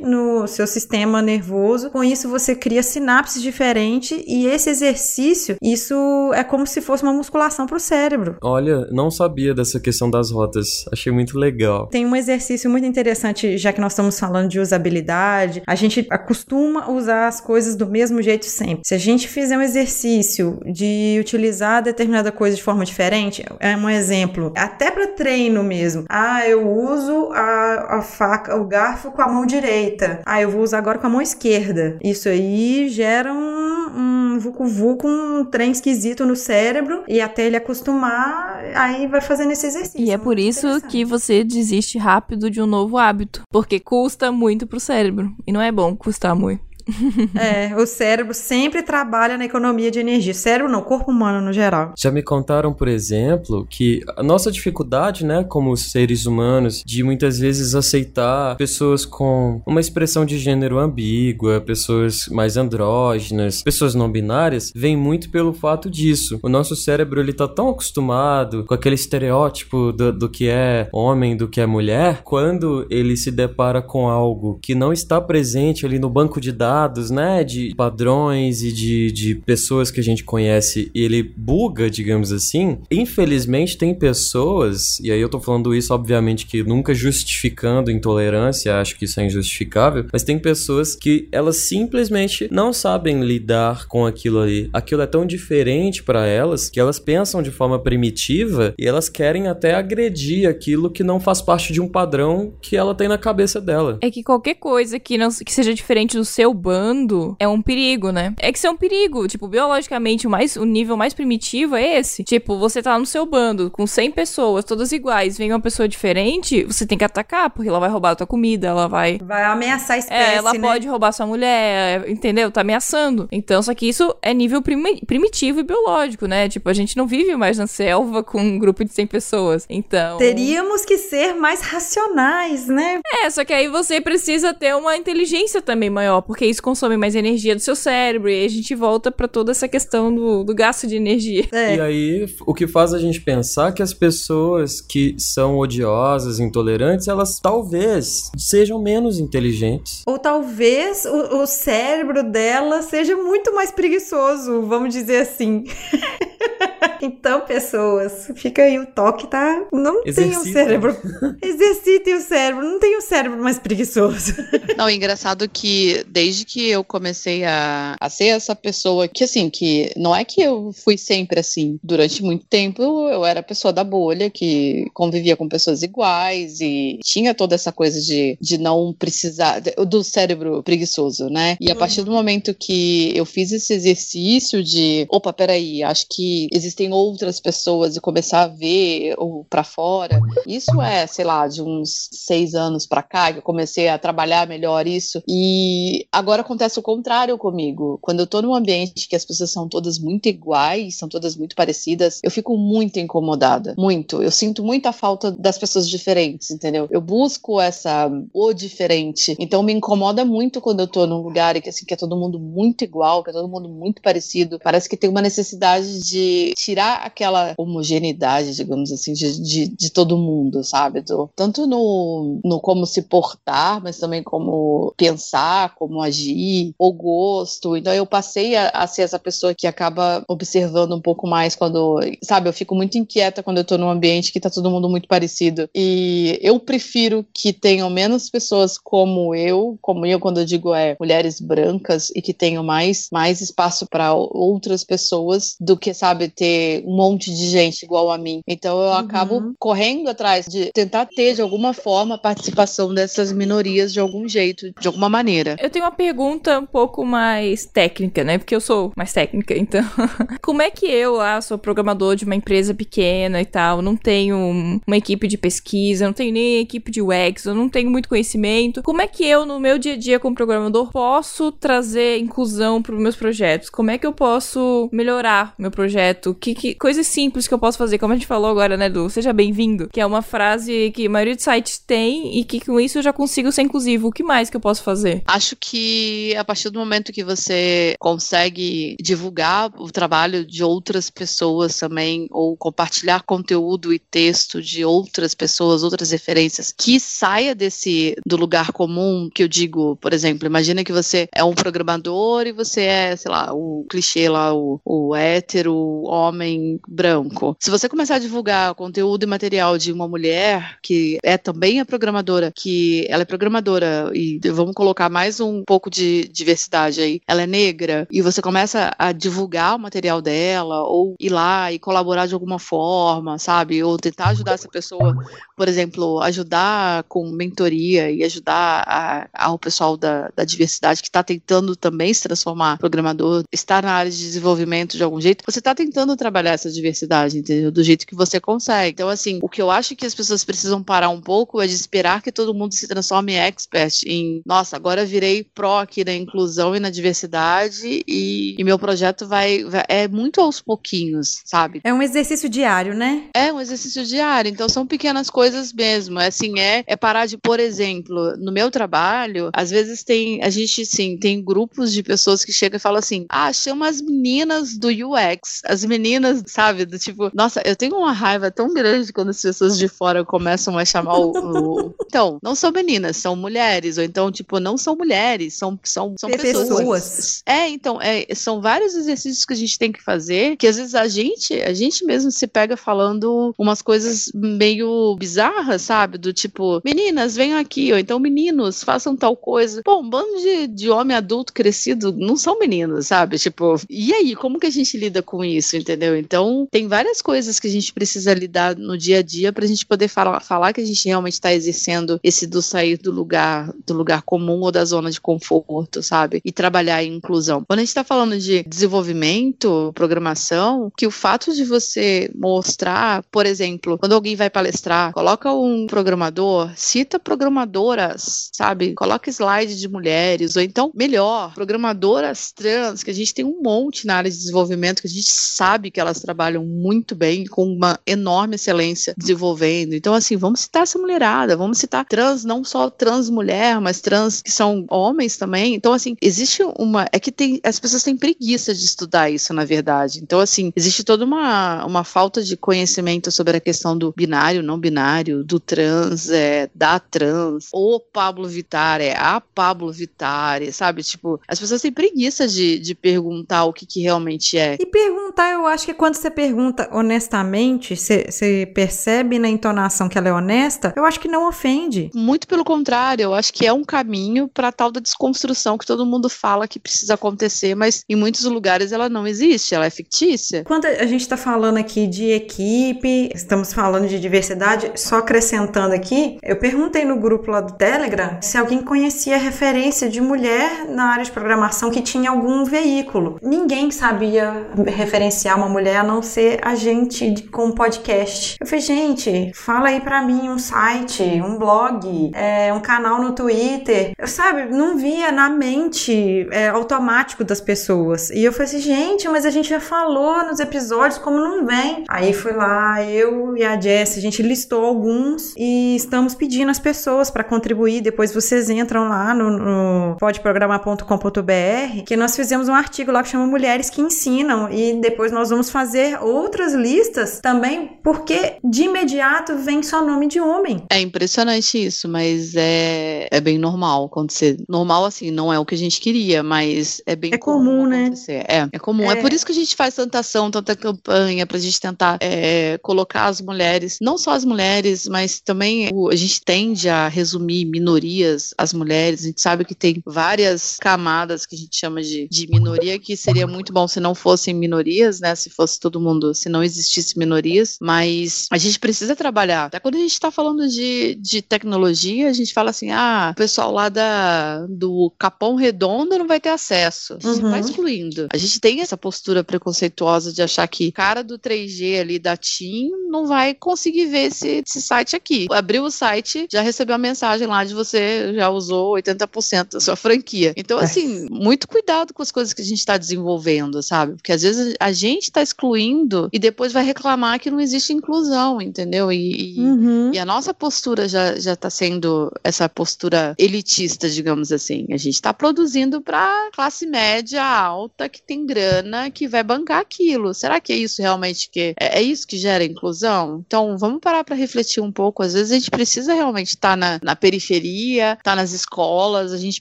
no seu sistema nervoso. Com isso você cria sinapses diferentes e esse exercício, isso é como se fosse uma musculação para o cérebro. Olha, não sabia dessa questão das rotas. Achei muito legal. Tem um exercício muito interessante, já que nós estamos falando de usabilidade. A gente acostuma usar as coisas do mesmo jeito sempre. Se a gente fizer um exercício de utilizar determinada coisa de forma diferente, é um exemplo, até para treino mesmo. Ah, eu uso a, a faca, o garfo com a mão direita. Ah, eu vou usar agora com a mão esquerda. Isso aí gera um, um vucu-vucu, um trem esquisito no cérebro e até ele acostumar, aí vai fazendo esse exercício. E é por isso que você desiste rápido de um novo hábito. Porque custa muito pro cérebro. E não é bom custar muito. É, o cérebro sempre trabalha na economia de energia. Cérebro não, corpo humano no geral. Já me contaram, por exemplo, que a nossa dificuldade, né, como seres humanos, de muitas vezes aceitar pessoas com uma expressão de gênero ambígua, pessoas mais andrógenas, pessoas não binárias, vem muito pelo fato disso. O nosso cérebro, ele tá tão acostumado com aquele estereótipo do, do que é homem, do que é mulher, quando ele se depara com algo que não está presente ali no banco de dados, né, de padrões e de, de pessoas que a gente conhece, ele buga, digamos assim. Infelizmente, tem pessoas, e aí eu tô falando isso, obviamente, que nunca justificando intolerância, acho que isso é injustificável, mas tem pessoas que elas simplesmente não sabem lidar com aquilo ali. Aquilo é tão diferente para elas que elas pensam de forma primitiva e elas querem até agredir aquilo que não faz parte de um padrão que ela tem na cabeça dela. É que qualquer coisa que, não, que seja diferente do seu bando é um perigo, né? É que isso é um perigo. Tipo, biologicamente, o, mais, o nível mais primitivo é esse. Tipo, você tá no seu bando com 100 pessoas, todas iguais, vem uma pessoa diferente, você tem que atacar, porque ela vai roubar a tua comida, ela vai. Vai ameaçar a espécie, É, ela né? pode roubar sua mulher, entendeu? Tá ameaçando. Então, só que isso é nível primi- primitivo e biológico, né? Tipo, a gente não vive mais na selva com um grupo de 100 pessoas. Então. Teríamos que ser mais racionais, né? É, só que aí você precisa ter uma inteligência também maior, porque isso consome mais energia do seu cérebro, e aí a gente volta pra toda essa questão do, do gasto de energia. É. E aí, o que faz a gente pensar que as pessoas que são odiosas, intolerantes, elas talvez sejam menos inteligentes. Ou talvez o, o cérebro dela seja muito mais preguiçoso, vamos dizer assim. então, pessoas, fica aí o toque, tá? Não tem um cérebro. Exercitem o cérebro, não tem um cérebro mais preguiçoso. Não, engraçado que desde que eu comecei a, a ser essa pessoa que, assim, que não é que eu fui sempre assim. Durante muito tempo eu era a pessoa da bolha que convivia com pessoas iguais e tinha toda essa coisa de, de não precisar, do cérebro preguiçoso, né? E a partir do momento que eu fiz esse exercício de, opa, peraí, acho que existem outras pessoas e começar a ver ou para fora, isso é, sei lá, de uns seis anos pra cá que eu comecei a trabalhar melhor isso. E agora acontece o contrário comigo. Quando eu tô num ambiente que as pessoas são todas muito iguais, são todas muito parecidas, eu fico muito incomodada. Muito. Eu sinto muita falta das pessoas diferentes, entendeu? Eu busco essa o diferente. Então me incomoda muito quando eu tô num lugar que assim que é todo mundo muito igual, que é todo mundo muito parecido. Parece que tem uma necessidade de tirar criar aquela homogeneidade, digamos assim, de, de, de todo mundo, sabe? Do, tanto no, no como se portar, mas também como pensar, como agir, o gosto. Então eu passei a, a ser essa pessoa que acaba observando um pouco mais quando, sabe, eu fico muito inquieta quando eu tô num ambiente que tá todo mundo muito parecido. E eu prefiro que tenham menos pessoas como eu, como eu quando eu digo é mulheres brancas e que tenham mais mais espaço para outras pessoas do que, sabe, ter um monte de gente igual a mim. Então eu uhum. acabo correndo atrás de tentar ter de alguma forma a participação dessas minorias de algum jeito, de alguma maneira. Eu tenho uma pergunta um pouco mais técnica, né? Porque eu sou mais técnica, então. Como é que eu, lá, sou programador de uma empresa pequena e tal, não tenho uma equipe de pesquisa, não tenho nem equipe de UX, eu não tenho muito conhecimento. Como é que eu, no meu dia a dia como programador, posso trazer inclusão para os meus projetos? Como é que eu posso melhorar meu projeto? Que, que coisas simples que eu posso fazer? Como a gente falou agora, né, do Seja bem-vindo, que é uma frase que a maioria dos sites tem e que com isso eu já consigo ser inclusivo. O que mais que eu posso fazer? Acho que a partir do momento que você consegue divulgar o trabalho de outras pessoas também, ou compartilhar conteúdo e texto de outras pessoas, outras referências, que saia desse do lugar comum, que eu digo, por exemplo, imagina que você é um programador e você é, sei lá, o clichê lá, o, o hétero, homem branco. Se você começar a divulgar conteúdo e material de uma mulher que é também a programadora, que ela é programadora e vamos colocar mais um pouco de diversidade aí, ela é negra e você começa a divulgar o material dela ou ir lá e colaborar de alguma forma, sabe? Ou tentar ajudar essa pessoa, por exemplo, ajudar com mentoria e ajudar ao pessoal da, da diversidade que está tentando também se transformar programador, estar na área de desenvolvimento de algum jeito, você está tentando trabalhar essa diversidade, entendeu? Do jeito que você consegue. Então, assim, o que eu acho que as pessoas precisam parar um pouco é de esperar que todo mundo se transforme em expert em, nossa, agora virei pró aqui na inclusão e na diversidade e, e meu projeto vai, vai, é muito aos pouquinhos, sabe? É um exercício diário, né? É um exercício diário, então são pequenas coisas mesmo. É assim, é, é parar de, por exemplo, no meu trabalho, às vezes tem, a gente sim, tem grupos de pessoas que chegam e falam assim: "Ah, chama as meninas do UX". As meninas, sabe, do tipo, nossa, eu tenho uma raiva tão grande quando as pessoas de fora começam a chamar o, o... então, não são meninas, são mulheres, ou então tipo, não são mulheres, são são são pessoas. pessoas. É, então, é, são vários exercícios que a gente tem que fazer, que às vezes a gente, a gente mesmo se pega falando umas coisas meio bizarras, sabe? Do tipo, meninas, venham aqui, ou então meninos, façam tal coisa. Pô, um bando de, de homem adulto crescido não são meninos, sabe? Tipo, e aí, como que a gente lida com isso, entendeu? Então, tem várias coisas que a gente precisa lidar no dia a dia pra gente poder falar, falar que a gente realmente está exercendo esse do sair do lugar, do lugar comum ou da zona de conforto, sabe? E trabalhar em inclusão. Quando a gente está falando de desenvolvimento, programação, que o fato de você mostrar, por exemplo, quando alguém vai palestrar, coloca um programador, cita programadoras, sabe? Coloca slide de mulheres, ou então, melhor, programadoras trans, que a gente tem um monte na área de desenvolvimento, que a gente sabe que elas trabalham muito bem, com uma enorme excelência desenvolvendo. Então, assim, vamos citar essa mulherada, vamos citar trans, não só trans mulher, mas trans que são homens também. Então, assim, existe uma. É que tem. As pessoas têm preguiça de estudar isso, na verdade. Então, assim, existe toda uma, uma falta de conhecimento sobre a questão do binário, não binário, do trans, é, da trans, o Pablo Vittar, é a Pablo Vittar, sabe? Tipo, as pessoas têm preguiça de, de perguntar o que, que realmente é. E perguntar, eu acho que quando você pergunta honestamente, você, você percebe na entonação que ela é honesta, eu acho que não ofende. Muito pelo contrário, eu acho que é um caminho para tal da desconstrução que todo mundo fala que precisa acontecer, mas em muitos lugares ela não existe, ela é fictícia. Quando a gente está falando aqui de equipe, estamos falando de diversidade, só acrescentando aqui, eu perguntei no grupo lá do Telegram se alguém conhecia referência de mulher na área de programação que tinha algum veículo. Ninguém sabia referenciar uma mulher a não ser a gente com podcast. Eu falei, gente, fala aí para mim um site, um blog, é, um canal no Twitter. Eu, sabe, não via na mente é, automático das pessoas. E eu falei assim, gente, mas a gente já falou nos episódios como não vem. Aí fui lá, eu e a Jess, a gente listou alguns e estamos pedindo às pessoas para contribuir. Depois vocês entram lá no, no podeprogramar.com.br que nós fizemos um artigo lá que chama Mulheres que Ensinam e depois nós vamos fazer outras listas também, porque de imediato vem só nome de homem. É impressionante isso, mas é, é bem normal acontecer. Normal, assim, não é o que a gente queria, mas é bem É comum, né? acontecer. É, é comum. É. É. por isso que a gente faz tanta ação, tanta campanha, pra gente tentar é, colocar as mulheres, não só as mulheres, mas também o- a gente tende a resumir minorias, as mulheres. A gente sabe que tem várias camadas que a gente chama de, de minoria, que seria muito bom se não fossem minorias, né? Se fosse todo mundo, se não existisse minorias, mas a gente precisa trabalhar. Até quando a gente está falando de, de tecnologia, a gente fala assim: ah, o pessoal lá da, do Capão Redondo não vai ter acesso. A gente Uhum. vai excluindo. A gente tem essa postura preconceituosa de achar que cara do 3G ali da TIM não vai conseguir ver esse, esse site aqui. Abriu o site, já recebeu a mensagem lá de você já usou 80% da sua franquia. Então, É. assim, muito cuidado com as coisas que a gente está desenvolvendo, sabe? Porque às vezes a gente está excluindo e depois vai reclamar que não existe inclusão, entendeu? E, Uhum. e a nossa postura já, já tá sendo essa postura elitista, digamos assim. A gente está produzindo para classe média alta que tem grana que vai bancar aquilo. Será que é isso realmente que é, é isso que gera inclusão? Então vamos parar para refletir um pouco. Às vezes a gente precisa realmente estar na, na periferia, estar nas escolas. A gente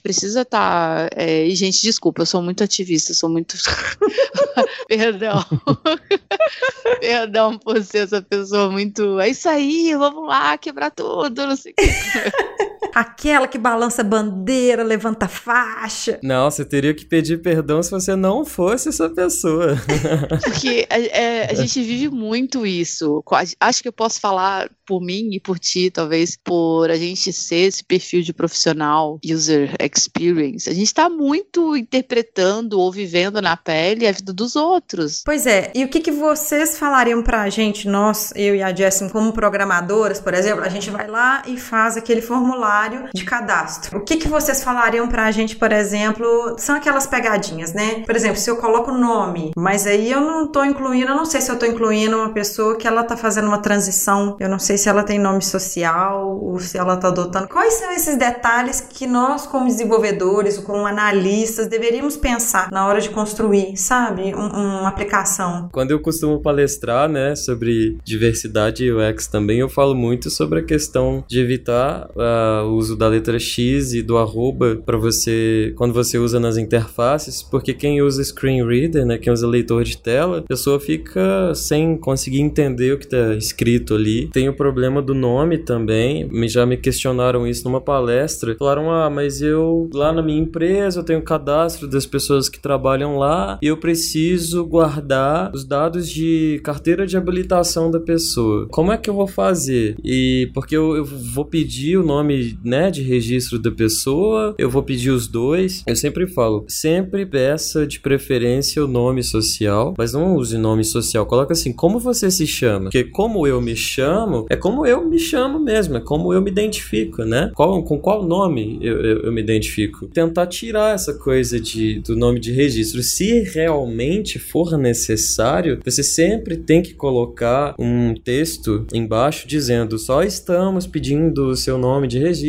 precisa estar. e gente, desculpa, eu sou muito ativista, sou muito Perdão. Perdão por ser essa pessoa muito. É isso aí, vamos lá, quebrar tudo, não sei o quê. Aquela que balança bandeira, levanta faixa. Não, você teria que pedir perdão se você não fosse essa pessoa. Porque é, é, a gente vive muito isso. Acho que eu posso falar por mim e por ti, talvez, por a gente ser esse perfil de profissional, user experience. A gente está muito interpretando ou vivendo na pele a vida dos outros. Pois é, e o que, que vocês falariam pra gente, nós, eu e a Jessie, como programadoras, por exemplo, a gente vai lá e faz aquele formulário de cadastro. O que, que vocês falariam pra gente, por exemplo, são aquelas pegadinhas, né? Por exemplo, se eu coloco o nome, mas aí eu não tô incluindo, eu não sei se eu tô incluindo uma pessoa que ela tá fazendo uma transição, eu não sei se ela tem nome social ou se ela tá adotando. Quais são esses detalhes que nós, como desenvolvedores, ou como analistas, deveríamos pensar na hora de construir, sabe? Um- uma aplicação. Quando eu costumo palestrar, né, sobre diversidade e UX também, eu falo muito sobre a questão de evitar ah, o uso da letra X e do arroba para você, quando você usa nas interfaces, porque quem usa screen reader, né, quem usa leitor de tela, a pessoa fica sem conseguir entender o que tá escrito ali. Tem o problema do nome também, me- já me questionaram isso numa palestra, falaram, ah, mas eu, lá na minha empresa, eu tenho cadastro das pessoas que trabalham lá, e eu preciso guardar os dados de carteira de habilitação da pessoa. Como é que eu vou fazer? E porque eu, eu vou pedir o nome, né, de registro da pessoa, eu vou pedir os dois. Eu sempre falo, sempre peça de preferência o nome social, mas não use nome social. Coloca assim, como você se chama? Porque como eu me chamo, é como eu me chamo mesmo, é como eu me identifico, né? Qual, com qual nome eu, eu, eu me identifico? Tentar tirar essa coisa de, do nome de registro. Se realmente for necessário, você sempre tem que colocar um texto embaixo dizendo só estamos pedindo o seu nome de registro,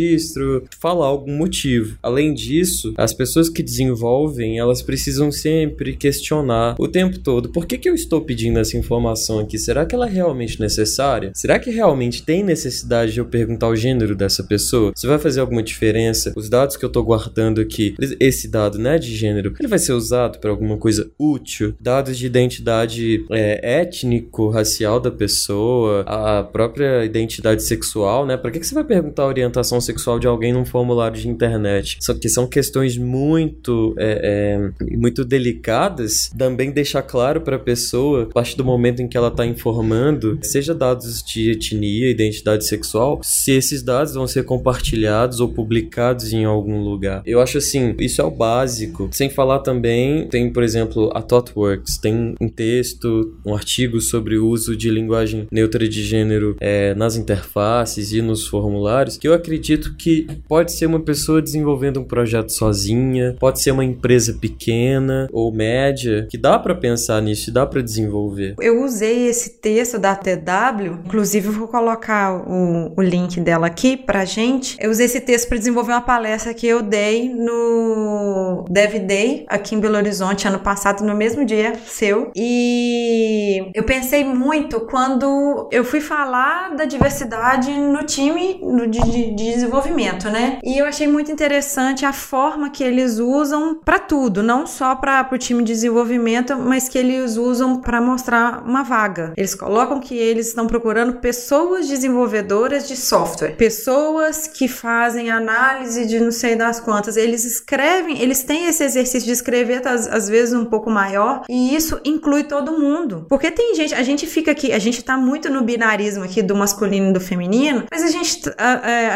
falar algum motivo. Além disso, as pessoas que desenvolvem, elas precisam sempre questionar o tempo todo, por que, que eu estou pedindo essa informação aqui? Será que ela é realmente necessária? Será que realmente tem necessidade de eu perguntar o gênero dessa pessoa? Se vai fazer alguma diferença? Os dados que eu estou guardando aqui, esse dado, né, de gênero, ele vai ser usado para alguma coisa útil? Dados de identidade é, étnico-racial da pessoa, a própria identidade sexual, né? Para que, que você vai perguntar a orientação sexual de alguém num formulário de internet? Só que são questões muito, é, é, muito delicadas. Também deixar claro para a pessoa, a partir do momento em que ela está informando, seja dados de etnia, identidade sexual, se esses dados vão ser compartilhados ou publicados em algum lugar. Eu acho assim, isso é o básico. Sem falar também, tem, por exemplo, a ThoughtWorks, tem um texto, um artigo sobre o uso de linguagem neutra de gênero é, nas interfaces e nos formulários, que eu acredito acredito que pode ser uma pessoa desenvolvendo um projeto sozinha, pode ser uma empresa pequena ou média, que dá para pensar nisso, dá para desenvolver. Eu usei esse texto da TW, inclusive vou colocar o, o link dela aqui pra gente. Eu usei esse texto para desenvolver uma palestra que eu dei no Dev Day aqui em Belo Horizonte ano passado, no mesmo dia seu. E eu pensei muito quando eu fui falar da diversidade no time de, de, de desenvolvimento, né? E eu achei muito interessante a forma que eles usam para tudo, não só para o time de desenvolvimento, mas que eles usam para mostrar uma vaga. Eles colocam que eles estão procurando pessoas desenvolvedoras de software, pessoas que fazem análise de não sei das quantas. Eles escrevem, eles têm esse exercício de escrever às, às vezes um pouco maior e isso inclui todo mundo. Porque tem gente, a gente fica aqui, a gente tá muito no binarismo aqui do masculino e do feminino, mas a gente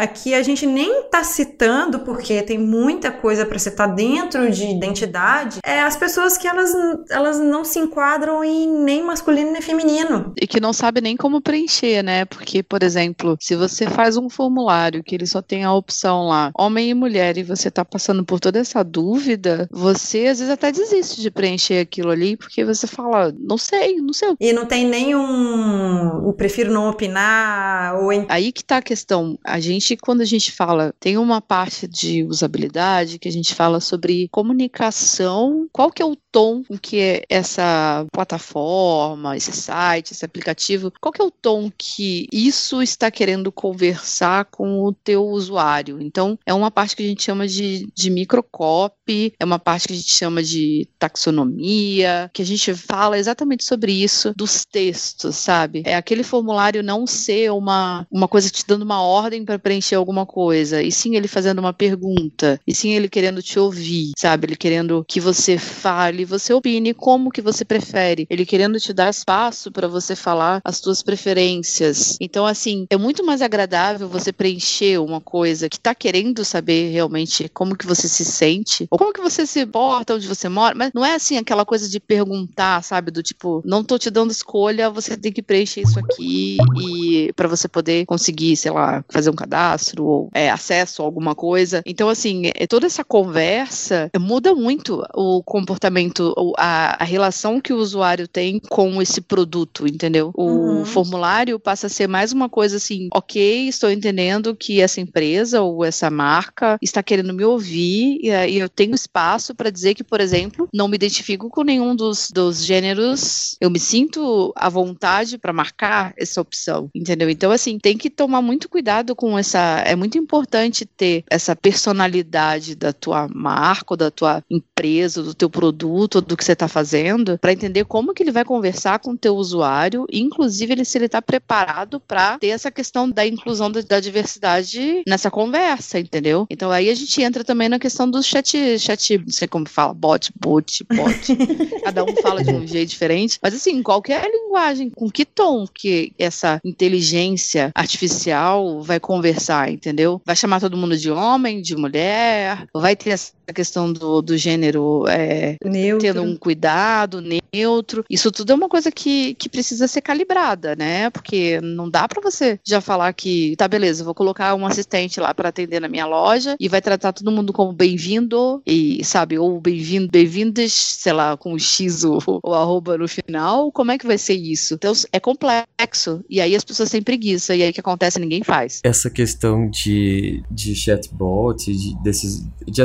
aqui a gente nem tá citando porque tem muita coisa para citar dentro de identidade, é as pessoas que elas, elas não se enquadram em nem masculino nem feminino. E que não sabe nem como preencher, né? Porque, por exemplo, se você faz um formulário que ele só tem a opção lá, homem e mulher, e você tá passando por toda essa dúvida, você às vezes até desiste de preencher aquilo ali, porque você fala, não sei, não sei. E não tem nenhum. Eu prefiro não opinar. Ou... Aí que tá a questão. A gente, quando a gente fala, tem uma parte de usabilidade que a gente fala sobre comunicação, qual que é o tom com que é essa plataforma, esse site, esse aplicativo, qual que é o tom que isso está querendo conversar com o teu usuário? Então, é uma parte que a gente chama de, de microcopy, é uma parte que a gente chama de taxonomia, que a gente fala exatamente sobre isso dos textos, sabe? É aquele formulário não ser uma, uma coisa te dando uma ordem para preencher alguma coisa, e sim ele fazendo uma pergunta, e sim ele querendo te ouvir, sabe? Ele querendo que você fale, você opine como que você prefere, ele querendo te dar espaço para você falar as suas preferências. Então, assim, é muito mais agradável você preencher uma coisa que tá querendo saber realmente como que você se sente, ou como que você se porta, onde você mora, mas não é assim aquela coisa de perguntar, sabe, do tipo, não tô te dando escolha, você tem que preencher isso aqui e para você poder conseguir, sei lá, fazer um cadastro ou é, acesso a alguma coisa. Então, assim, é, toda essa conversa muda muito o comportamento, a, a relação que o usuário tem com esse produto, entendeu? O uhum. formulário passa a ser mais uma coisa assim, ok, estou entendendo que essa empresa ou essa marca está querendo me ouvir e, e eu tenho espaço para dizer que, por exemplo, não me identifico com nenhum dos, dos gêneros, eu me sinto à vontade para marcar essa opção, entendeu? Então, assim, tem que tomar muito cuidado com essa. É muito importante ter essa personalidade da tua marca, ou da tua empresa, do teu produto, do que você está fazendo, para entender como que ele vai conversar com o teu usuário, inclusive ele, se ele está preparado para ter essa questão da inclusão da, da, diversidade nessa conversa, entendeu? Então aí a gente entra também na questão do chat, chat, não sei como fala, bot, bot, bot. Cada um fala de um jeito diferente, mas assim, qualquer linguagem, com que tom que essa inteligência artificial vai conversar, entendeu? Vai chamar todo mundo de homem, de mulher, vai ter questão do, do gênero é, tendo um cuidado neutro. Isso tudo é uma coisa que, que precisa ser calibrada, né? Porque não dá para você já falar que, tá, beleza, vou colocar um assistente lá para atender na minha loja e vai tratar todo mundo como bem-vindo e, sabe, ou bem-vindo, bem-vindas, sei lá, com o X ou, ou arroba no final. Como é que vai ser isso? Então, é complexo. E aí as pessoas têm preguiça. E aí o que acontece? Ninguém faz. Essa questão de, de chatbot, de, desses, de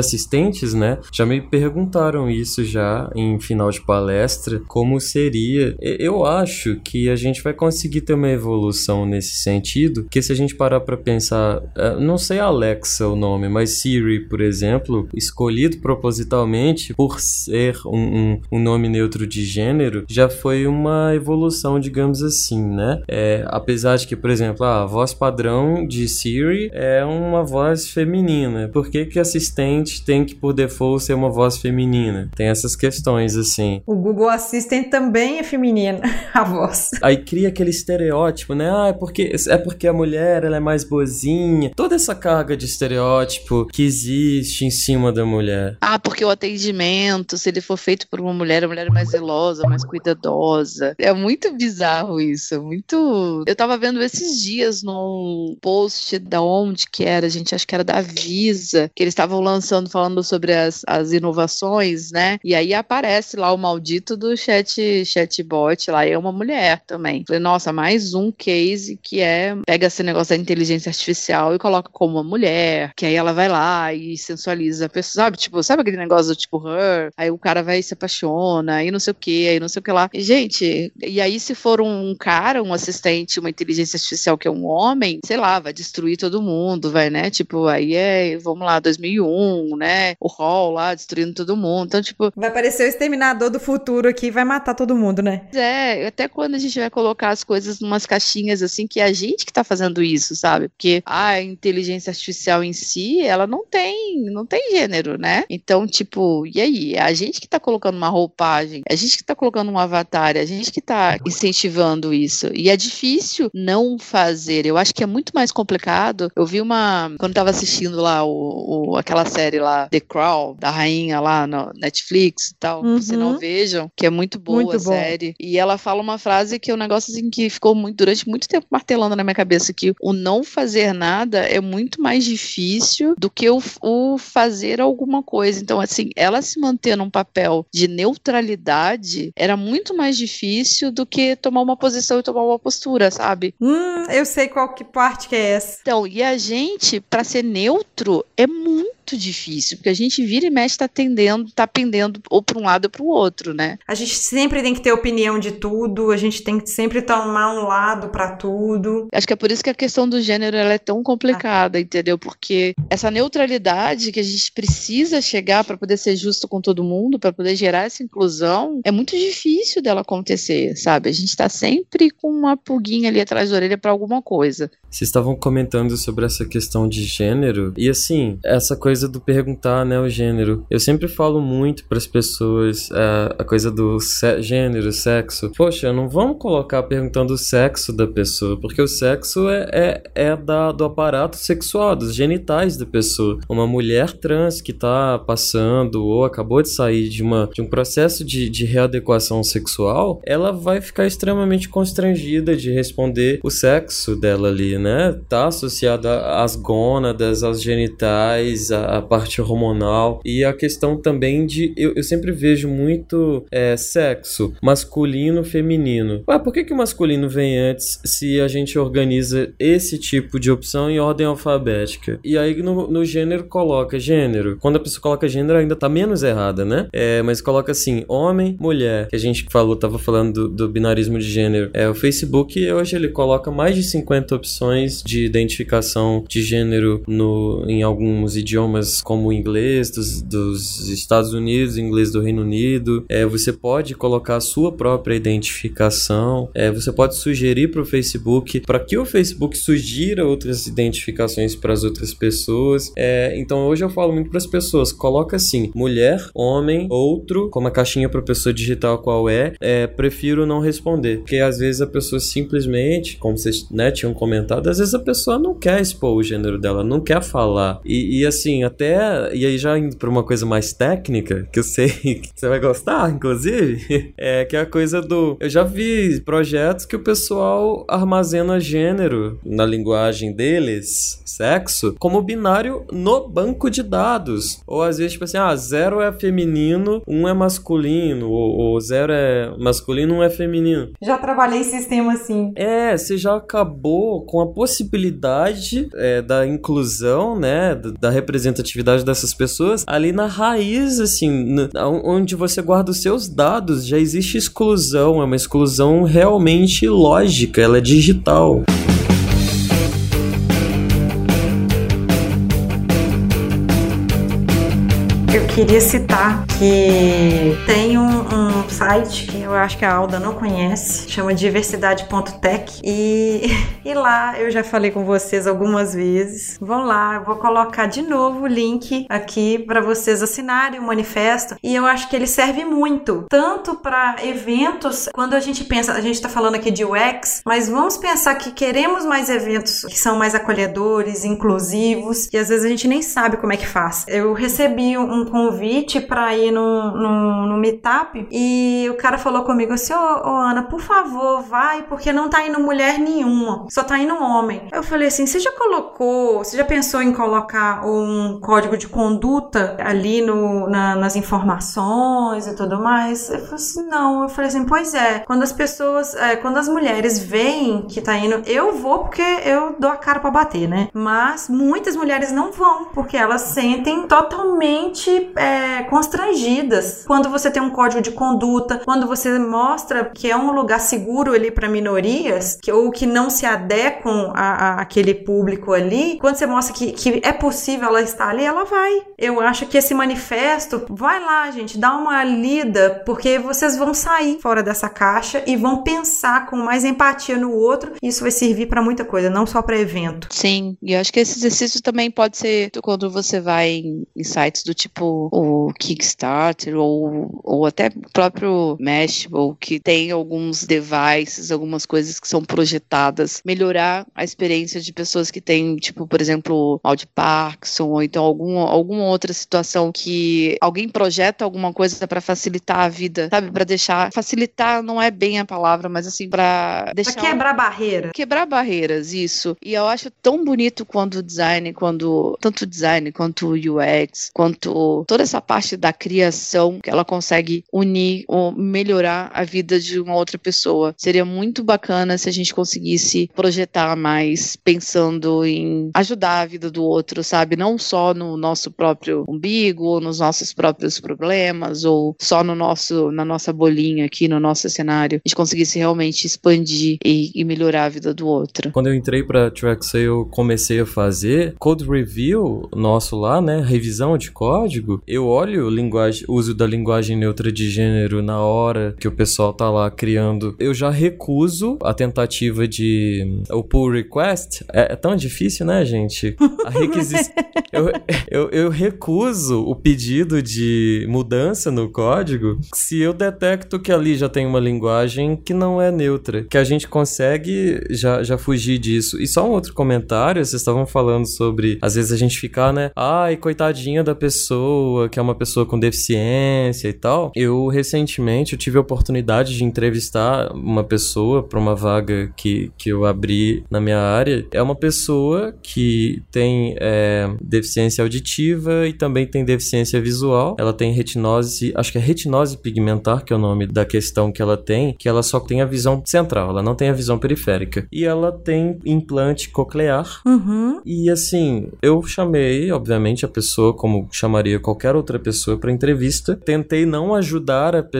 assistentes, né? Já me perguntaram isso já em final de palestra, como seria. Eu acho que a gente vai conseguir ter uma evolução nesse sentido, que se a gente parar para pensar, é, não sei Alexa o nome, mas Siri, por exemplo, escolhido propositalmente por ser um, um, um nome neutro de gênero, já foi uma evolução, digamos assim, né? É, apesar de que, por exemplo, a voz padrão de Siri é uma voz feminina. Por que que assistente tem que por default ser uma voz feminina. Tem essas questões, assim. O Google Assistant também é feminina, a voz. Aí cria aquele estereótipo, né? Ah, é porque, é porque a mulher ela é mais boazinha. Toda essa carga de estereótipo que existe em cima da mulher. Ah, porque o atendimento, se ele for feito por uma mulher, a mulher é mais zelosa, mais cuidadosa. É muito bizarro isso. É muito. Eu tava vendo esses dias num post da onde que era, gente, acho que era da Visa, que eles estavam lançando, falando sobre as, as inovações, né? E aí aparece lá o maldito do chat, chatbot lá, e é uma mulher também. Falei, nossa, mais um case que é pega esse negócio da inteligência artificial e coloca como uma mulher, que aí ela vai lá e sensualiza a pessoa, sabe? Tipo, sabe aquele negócio do tipo her? Aí o cara vai e se apaixona, aí não sei o que, aí não sei o que lá. E, gente, e aí se for um cara, um assistente, uma inteligência artificial que é um homem, sei lá, vai destruir todo mundo, vai, né? Tipo, aí é, vamos lá, 2001, né? O Hall lá destruindo todo mundo. Então, tipo. Vai aparecer o exterminador do futuro aqui e vai matar todo mundo, né? É, até quando a gente vai colocar as coisas numas caixinhas assim, que é a gente que tá fazendo isso, sabe? Porque a inteligência artificial em si, ela não tem, não tem gênero, né? Então, tipo, e aí? É a gente que tá colocando uma roupagem, é a gente que tá colocando um avatar, é a gente que tá incentivando isso. E é difícil não fazer. Eu acho que é muito mais complicado. Eu vi uma. Quando tava assistindo lá o, o aquela série lá, The Crown, da rainha lá no Netflix e tal, Uhum. se não vejam, que é muito boa Muito a série. E ela fala uma frase que é um negócio assim que ficou muito, durante muito tempo martelando na minha cabeça: que o não fazer nada é muito mais difícil do que o, o fazer alguma coisa. Então, assim, ela se manter num papel de neutralidade era muito mais difícil do que tomar uma posição e tomar uma postura, sabe? Hum, eu sei qual que parte que é essa. Então, e a gente, para ser neutro, é muito difícil, porque a gente vira e mexe tá tendendo, tá pendendo ou para um lado ou para o outro, né? A gente sempre tem que ter opinião de tudo, a gente tem que sempre tomar um lado pra tudo. Acho que é por isso que a questão do gênero ela é tão complicada, entendeu? Porque essa neutralidade que a gente precisa chegar para poder ser justo com todo mundo, para poder gerar essa inclusão, é muito difícil dela acontecer, sabe? A gente tá sempre com uma pulguinha ali atrás da orelha para alguma coisa. Vocês estavam comentando sobre essa questão de gênero e assim, essa coisa do perguntar, né, o gênero. Eu sempre falo muito para as pessoas é, a coisa do se- gênero, sexo. Poxa, não vamos colocar perguntando o sexo da pessoa, porque o sexo é, é, é da, do aparato sexual, dos genitais da pessoa. Uma mulher trans que tá passando ou acabou de sair de, uma, de um processo de, de readequação sexual, ela vai ficar extremamente constrangida de responder o sexo dela ali, né? Tá associado a- às gônadas, aos genitais, a, a parte hormonal e a questão também de. Eu, eu sempre vejo muito é, sexo masculino, feminino. Ué, por que, que o masculino vem antes se a gente organiza esse tipo de opção em ordem alfabética? E aí no, no gênero coloca gênero. Quando a pessoa coloca gênero, ainda tá menos errada, né? É, mas coloca assim, homem, mulher, que a gente falou, tava falando do, do binarismo de gênero. É, o Facebook hoje ele coloca mais de 50 opções de identificação de gênero no, em alguns idiomas, como o inglês dos, dos Estados Unidos, inglês do Reino Unido. É, você pode colocar a sua própria identificação. É, você pode sugerir para o Facebook para que o Facebook sugira outras identificações para as outras pessoas. É, então hoje eu falo muito para as pessoas: coloca assim, mulher, homem, outro, como a caixinha para pessoa digitar qual é. é, prefiro não responder, porque às vezes a pessoa simplesmente, como vocês né, tinham comentado, às vezes a pessoa não quer expor o gênero dela, não quer falar. E, e assim, até. E aí já indo para uma coisa mais técnica, que eu sei que você vai gostar, inclusive, é que é a coisa do. Eu já vi projetos que o pessoal armazena gênero na linguagem deles, sexo, como binário no banco de dados. Ou às vezes, tipo assim, ah, zero é feminino, um é masculino, ou, ou zero é masculino, um é feminino. Já trabalhei em sistema assim. É, você já acabou com a possibilidade é, da inclusão, né, da representatividade dessas pessoas ali na raiz, assim, n- onde você guarda os seus dados, já existe exclusão, é uma exclusão realmente lógica, ela é digital. Eu queria citar que tem um um site que eu acho que a Alda não conhece, chama diversidade.tech e, e lá eu já falei com vocês algumas vezes. Vão lá, eu vou colocar de novo o link aqui para vocês assinarem o manifesto e eu acho que ele serve muito, tanto para eventos, quando a gente pensa, a gente está falando aqui de UX, mas vamos pensar que queremos mais eventos que são mais acolhedores, inclusivos, e às vezes a gente nem sabe como é que faz. Eu recebi um convite para ir no, no, no Meetup e o cara falou comigo assim: Ô oh, oh, Ana, por favor, vai, porque não tá indo mulher nenhuma, só tá indo homem. Eu falei assim: você já colocou, você já pensou em colocar um código de conduta ali no, na, nas informações e tudo mais? Eu falei assim: não. Eu falei assim: pois é, quando as pessoas, é, quando as mulheres veem que tá indo, eu vou porque eu dou a cara para bater, né? Mas muitas mulheres não vão, porque elas sentem totalmente é, constrangidas quando você tem um código de conduta, quando você mostra que é um lugar seguro ali para minorias, que, ou que não se adequam a, a, aquele público ali, quando você mostra que, que é possível ela estar ali, ela vai. Eu acho que esse manifesto, vai lá, gente, dá uma lida, porque vocês vão sair fora dessa caixa e vão pensar com mais empatia no outro. Isso vai servir para muita coisa, não só para evento. Sim, e eu acho que esse exercício também pode ser quando você vai em, em sites do tipo o Kickstarter ou, ou até o próprio Mashable, que tem alguns devices, algumas coisas que são projetadas, melhorar a experiência de pessoas que têm, tipo, por exemplo, mal de Parkinson, ou então algum, alguma outra situação que alguém projeta alguma coisa para facilitar a vida, sabe? Para deixar. Facilitar não é bem a palavra, mas assim, para deixar. Pra quebrar barreiras. Quebrar barreiras, isso. E eu acho tão bonito quando o design, quando. Tanto o design quanto o UX, quanto toda essa parte da criação que ela consegue unir ou melhorar a vida de uma outra pessoa. Seria muito bacana se a gente conseguisse projetar mais pensando em ajudar a vida do outro, sabe? Não só no nosso próprio umbigo, ou nos nossos próprios problemas, ou só no nosso, na nossa bolinha aqui, no nosso cenário. A gente conseguisse realmente expandir e, e melhorar a vida do outro. Quando eu entrei para Traxxay, eu comecei a fazer code review nosso lá, né? Revisão de código. Eu olho linguagem, uso da linguagem neutra de gênero na hora que o pessoal tá lá criando. Eu já recuso a tentativa de o pull request. É, é tão difícil, né, gente? A requisição. eu, eu, eu recuso o pedido de mudança no código se eu detecto que ali já tem uma linguagem que não é neutra, que a gente consegue já, já fugir disso. E só um outro comentário, vocês estavam falando sobre às vezes a gente ficar, né? Ai, coitadinha da pessoa, que é uma pessoa com deficiência e tal. Eu recentemente eu tive a oportunidade de entrevistar uma pessoa para uma vaga que, que eu abri na minha área. É uma pessoa que tem é, deficiência auditiva e também tem deficiência visual. Ela tem retinose, acho que é retinose pigmentar, que é o nome da questão que ela tem, que ela só tem a visão central, ela não tem a visão periférica. E ela tem implante coclear. Uhum. E assim, eu chamei, obviamente, a pessoa como chamaria qualquer outra pessoa para entrevista. Tentei não ajudar a pessoa,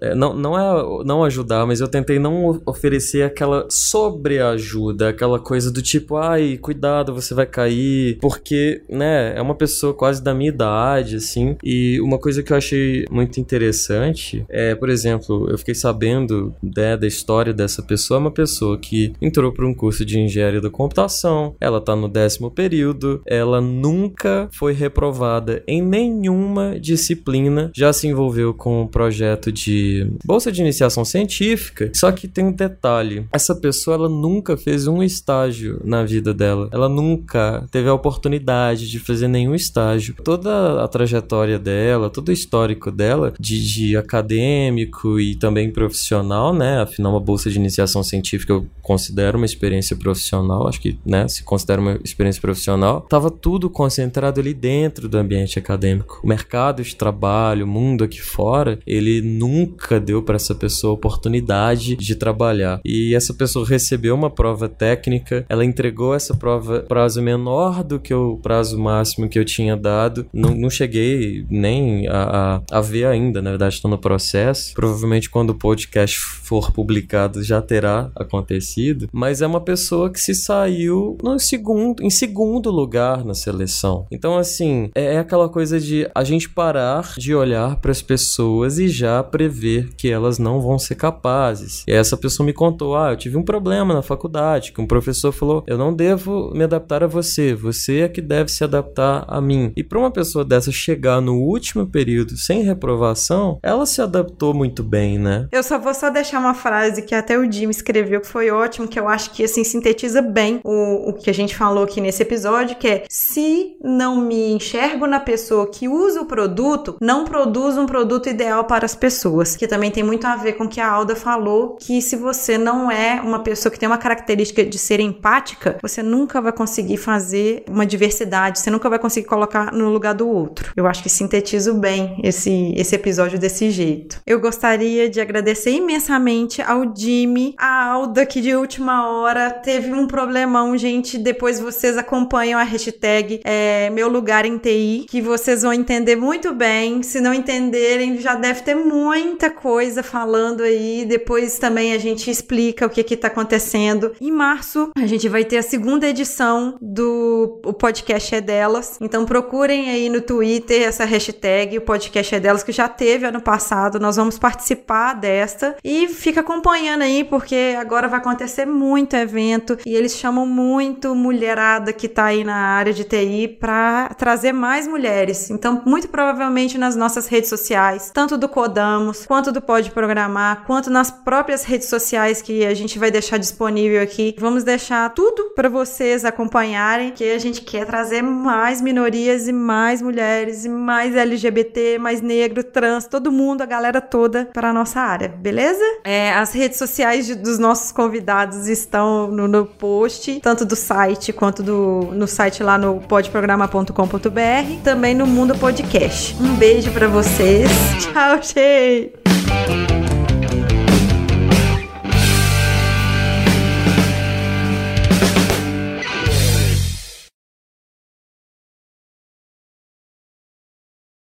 é, não, não é não ajudar, mas eu tentei não oferecer aquela sobreajuda, aquela coisa do tipo, ai, cuidado, você vai cair, porque, né, é uma pessoa quase da minha idade, assim. E uma coisa que eu achei muito interessante é, por exemplo, eu fiquei sabendo né, da história dessa pessoa, é uma pessoa que entrou para um curso de engenharia da computação, ela tá no décimo período, ela nunca foi reprovada em nenhuma disciplina, já se envolveu com um projeto de bolsa de iniciação científica, só que tem um detalhe, essa pessoa ela nunca fez um estágio na vida dela, ela nunca teve a oportunidade de fazer nenhum estágio. Toda a trajetória dela, todo o histórico dela de, de acadêmico e também profissional, né? Afinal, uma bolsa de iniciação científica eu considero uma experiência profissional, acho que, né, se considera uma experiência profissional, tava tudo concentrado ali dentro do ambiente acadêmico. O mercado de trabalho, o mundo aqui fora, ele nunca deu para essa pessoa a oportunidade de trabalhar. E essa pessoa recebeu uma prova técnica, ela entregou essa prova prazo menor do que o prazo máximo que eu tinha dado. Não, não cheguei nem a, a, a ver ainda, na verdade, estou no processo. Provavelmente quando o podcast for publicado já terá acontecido. Mas é uma pessoa que se saiu no segundo, em segundo lugar na seleção. Então, assim, é, é aquela coisa de a gente parar de olhar para as pessoas e já prever que elas não vão ser capazes. E essa pessoa me contou: ah, eu tive um problema na faculdade, que um professor falou: eu não devo me adaptar a você, você é que deve se adaptar a mim. E para uma pessoa dessa chegar no último período sem reprovação, ela se adaptou muito bem, né? Eu só vou só deixar uma frase que até o Jim escreveu que foi ótimo, que eu acho que assim sintetiza bem o, o que a gente falou aqui nesse episódio, que é se não me enxergo na pessoa que usa o produto, não produz um produto ideal para as pessoas. Que também tem muito a ver com o que a Alda falou, que se você não é uma pessoa que tem uma característica de ser empática, você nunca vai conseguir fazer uma diversidade, você nunca vai conseguir colocar no lugar do outro. Eu acho que sintetizo bem esse, esse episódio desse jeito. Eu gostaria de agradecer imensamente ao Jimmy, a Alda, que de última hora teve um problemão, gente. Depois vocês acompanham a hashtag é, Meu Lugar em TI, que vocês vão entender muito bem. Se não entenderem, já deve ter muita coisa falando aí. Depois também a gente explica o que que tá acontecendo. Em março, a gente vai ter a segunda edição do o podcast é delas. Então procurem aí no Twitter essa hashtag, o podcast é delas, que já teve ano passado. Nós vamos participar desta e fica acompanhando aí, porque agora vai acontecer muito evento e eles chamam muito mulherada que tá aí na área de TI para trazer mais mulheres. Então, muito provavelmente nas nossas redes sociais, tanto do Codamos, quanto do Pode Programar, quanto nas próprias redes sociais que a gente vai deixar disponível aqui, vamos deixar tudo para vocês acompanharem, que a gente quer trazer mais minorias e mais mulheres e mais LGBT, mais negro, trans, todo mundo, a galera toda para nossa área, beleza? É, as redes sociais de, dos nossos convidados estão no, no, post, tanto do site quanto do, no site lá no podprograma.com.br, também no Mundo Podcast. Um beijo para vocês. Tchau, noches.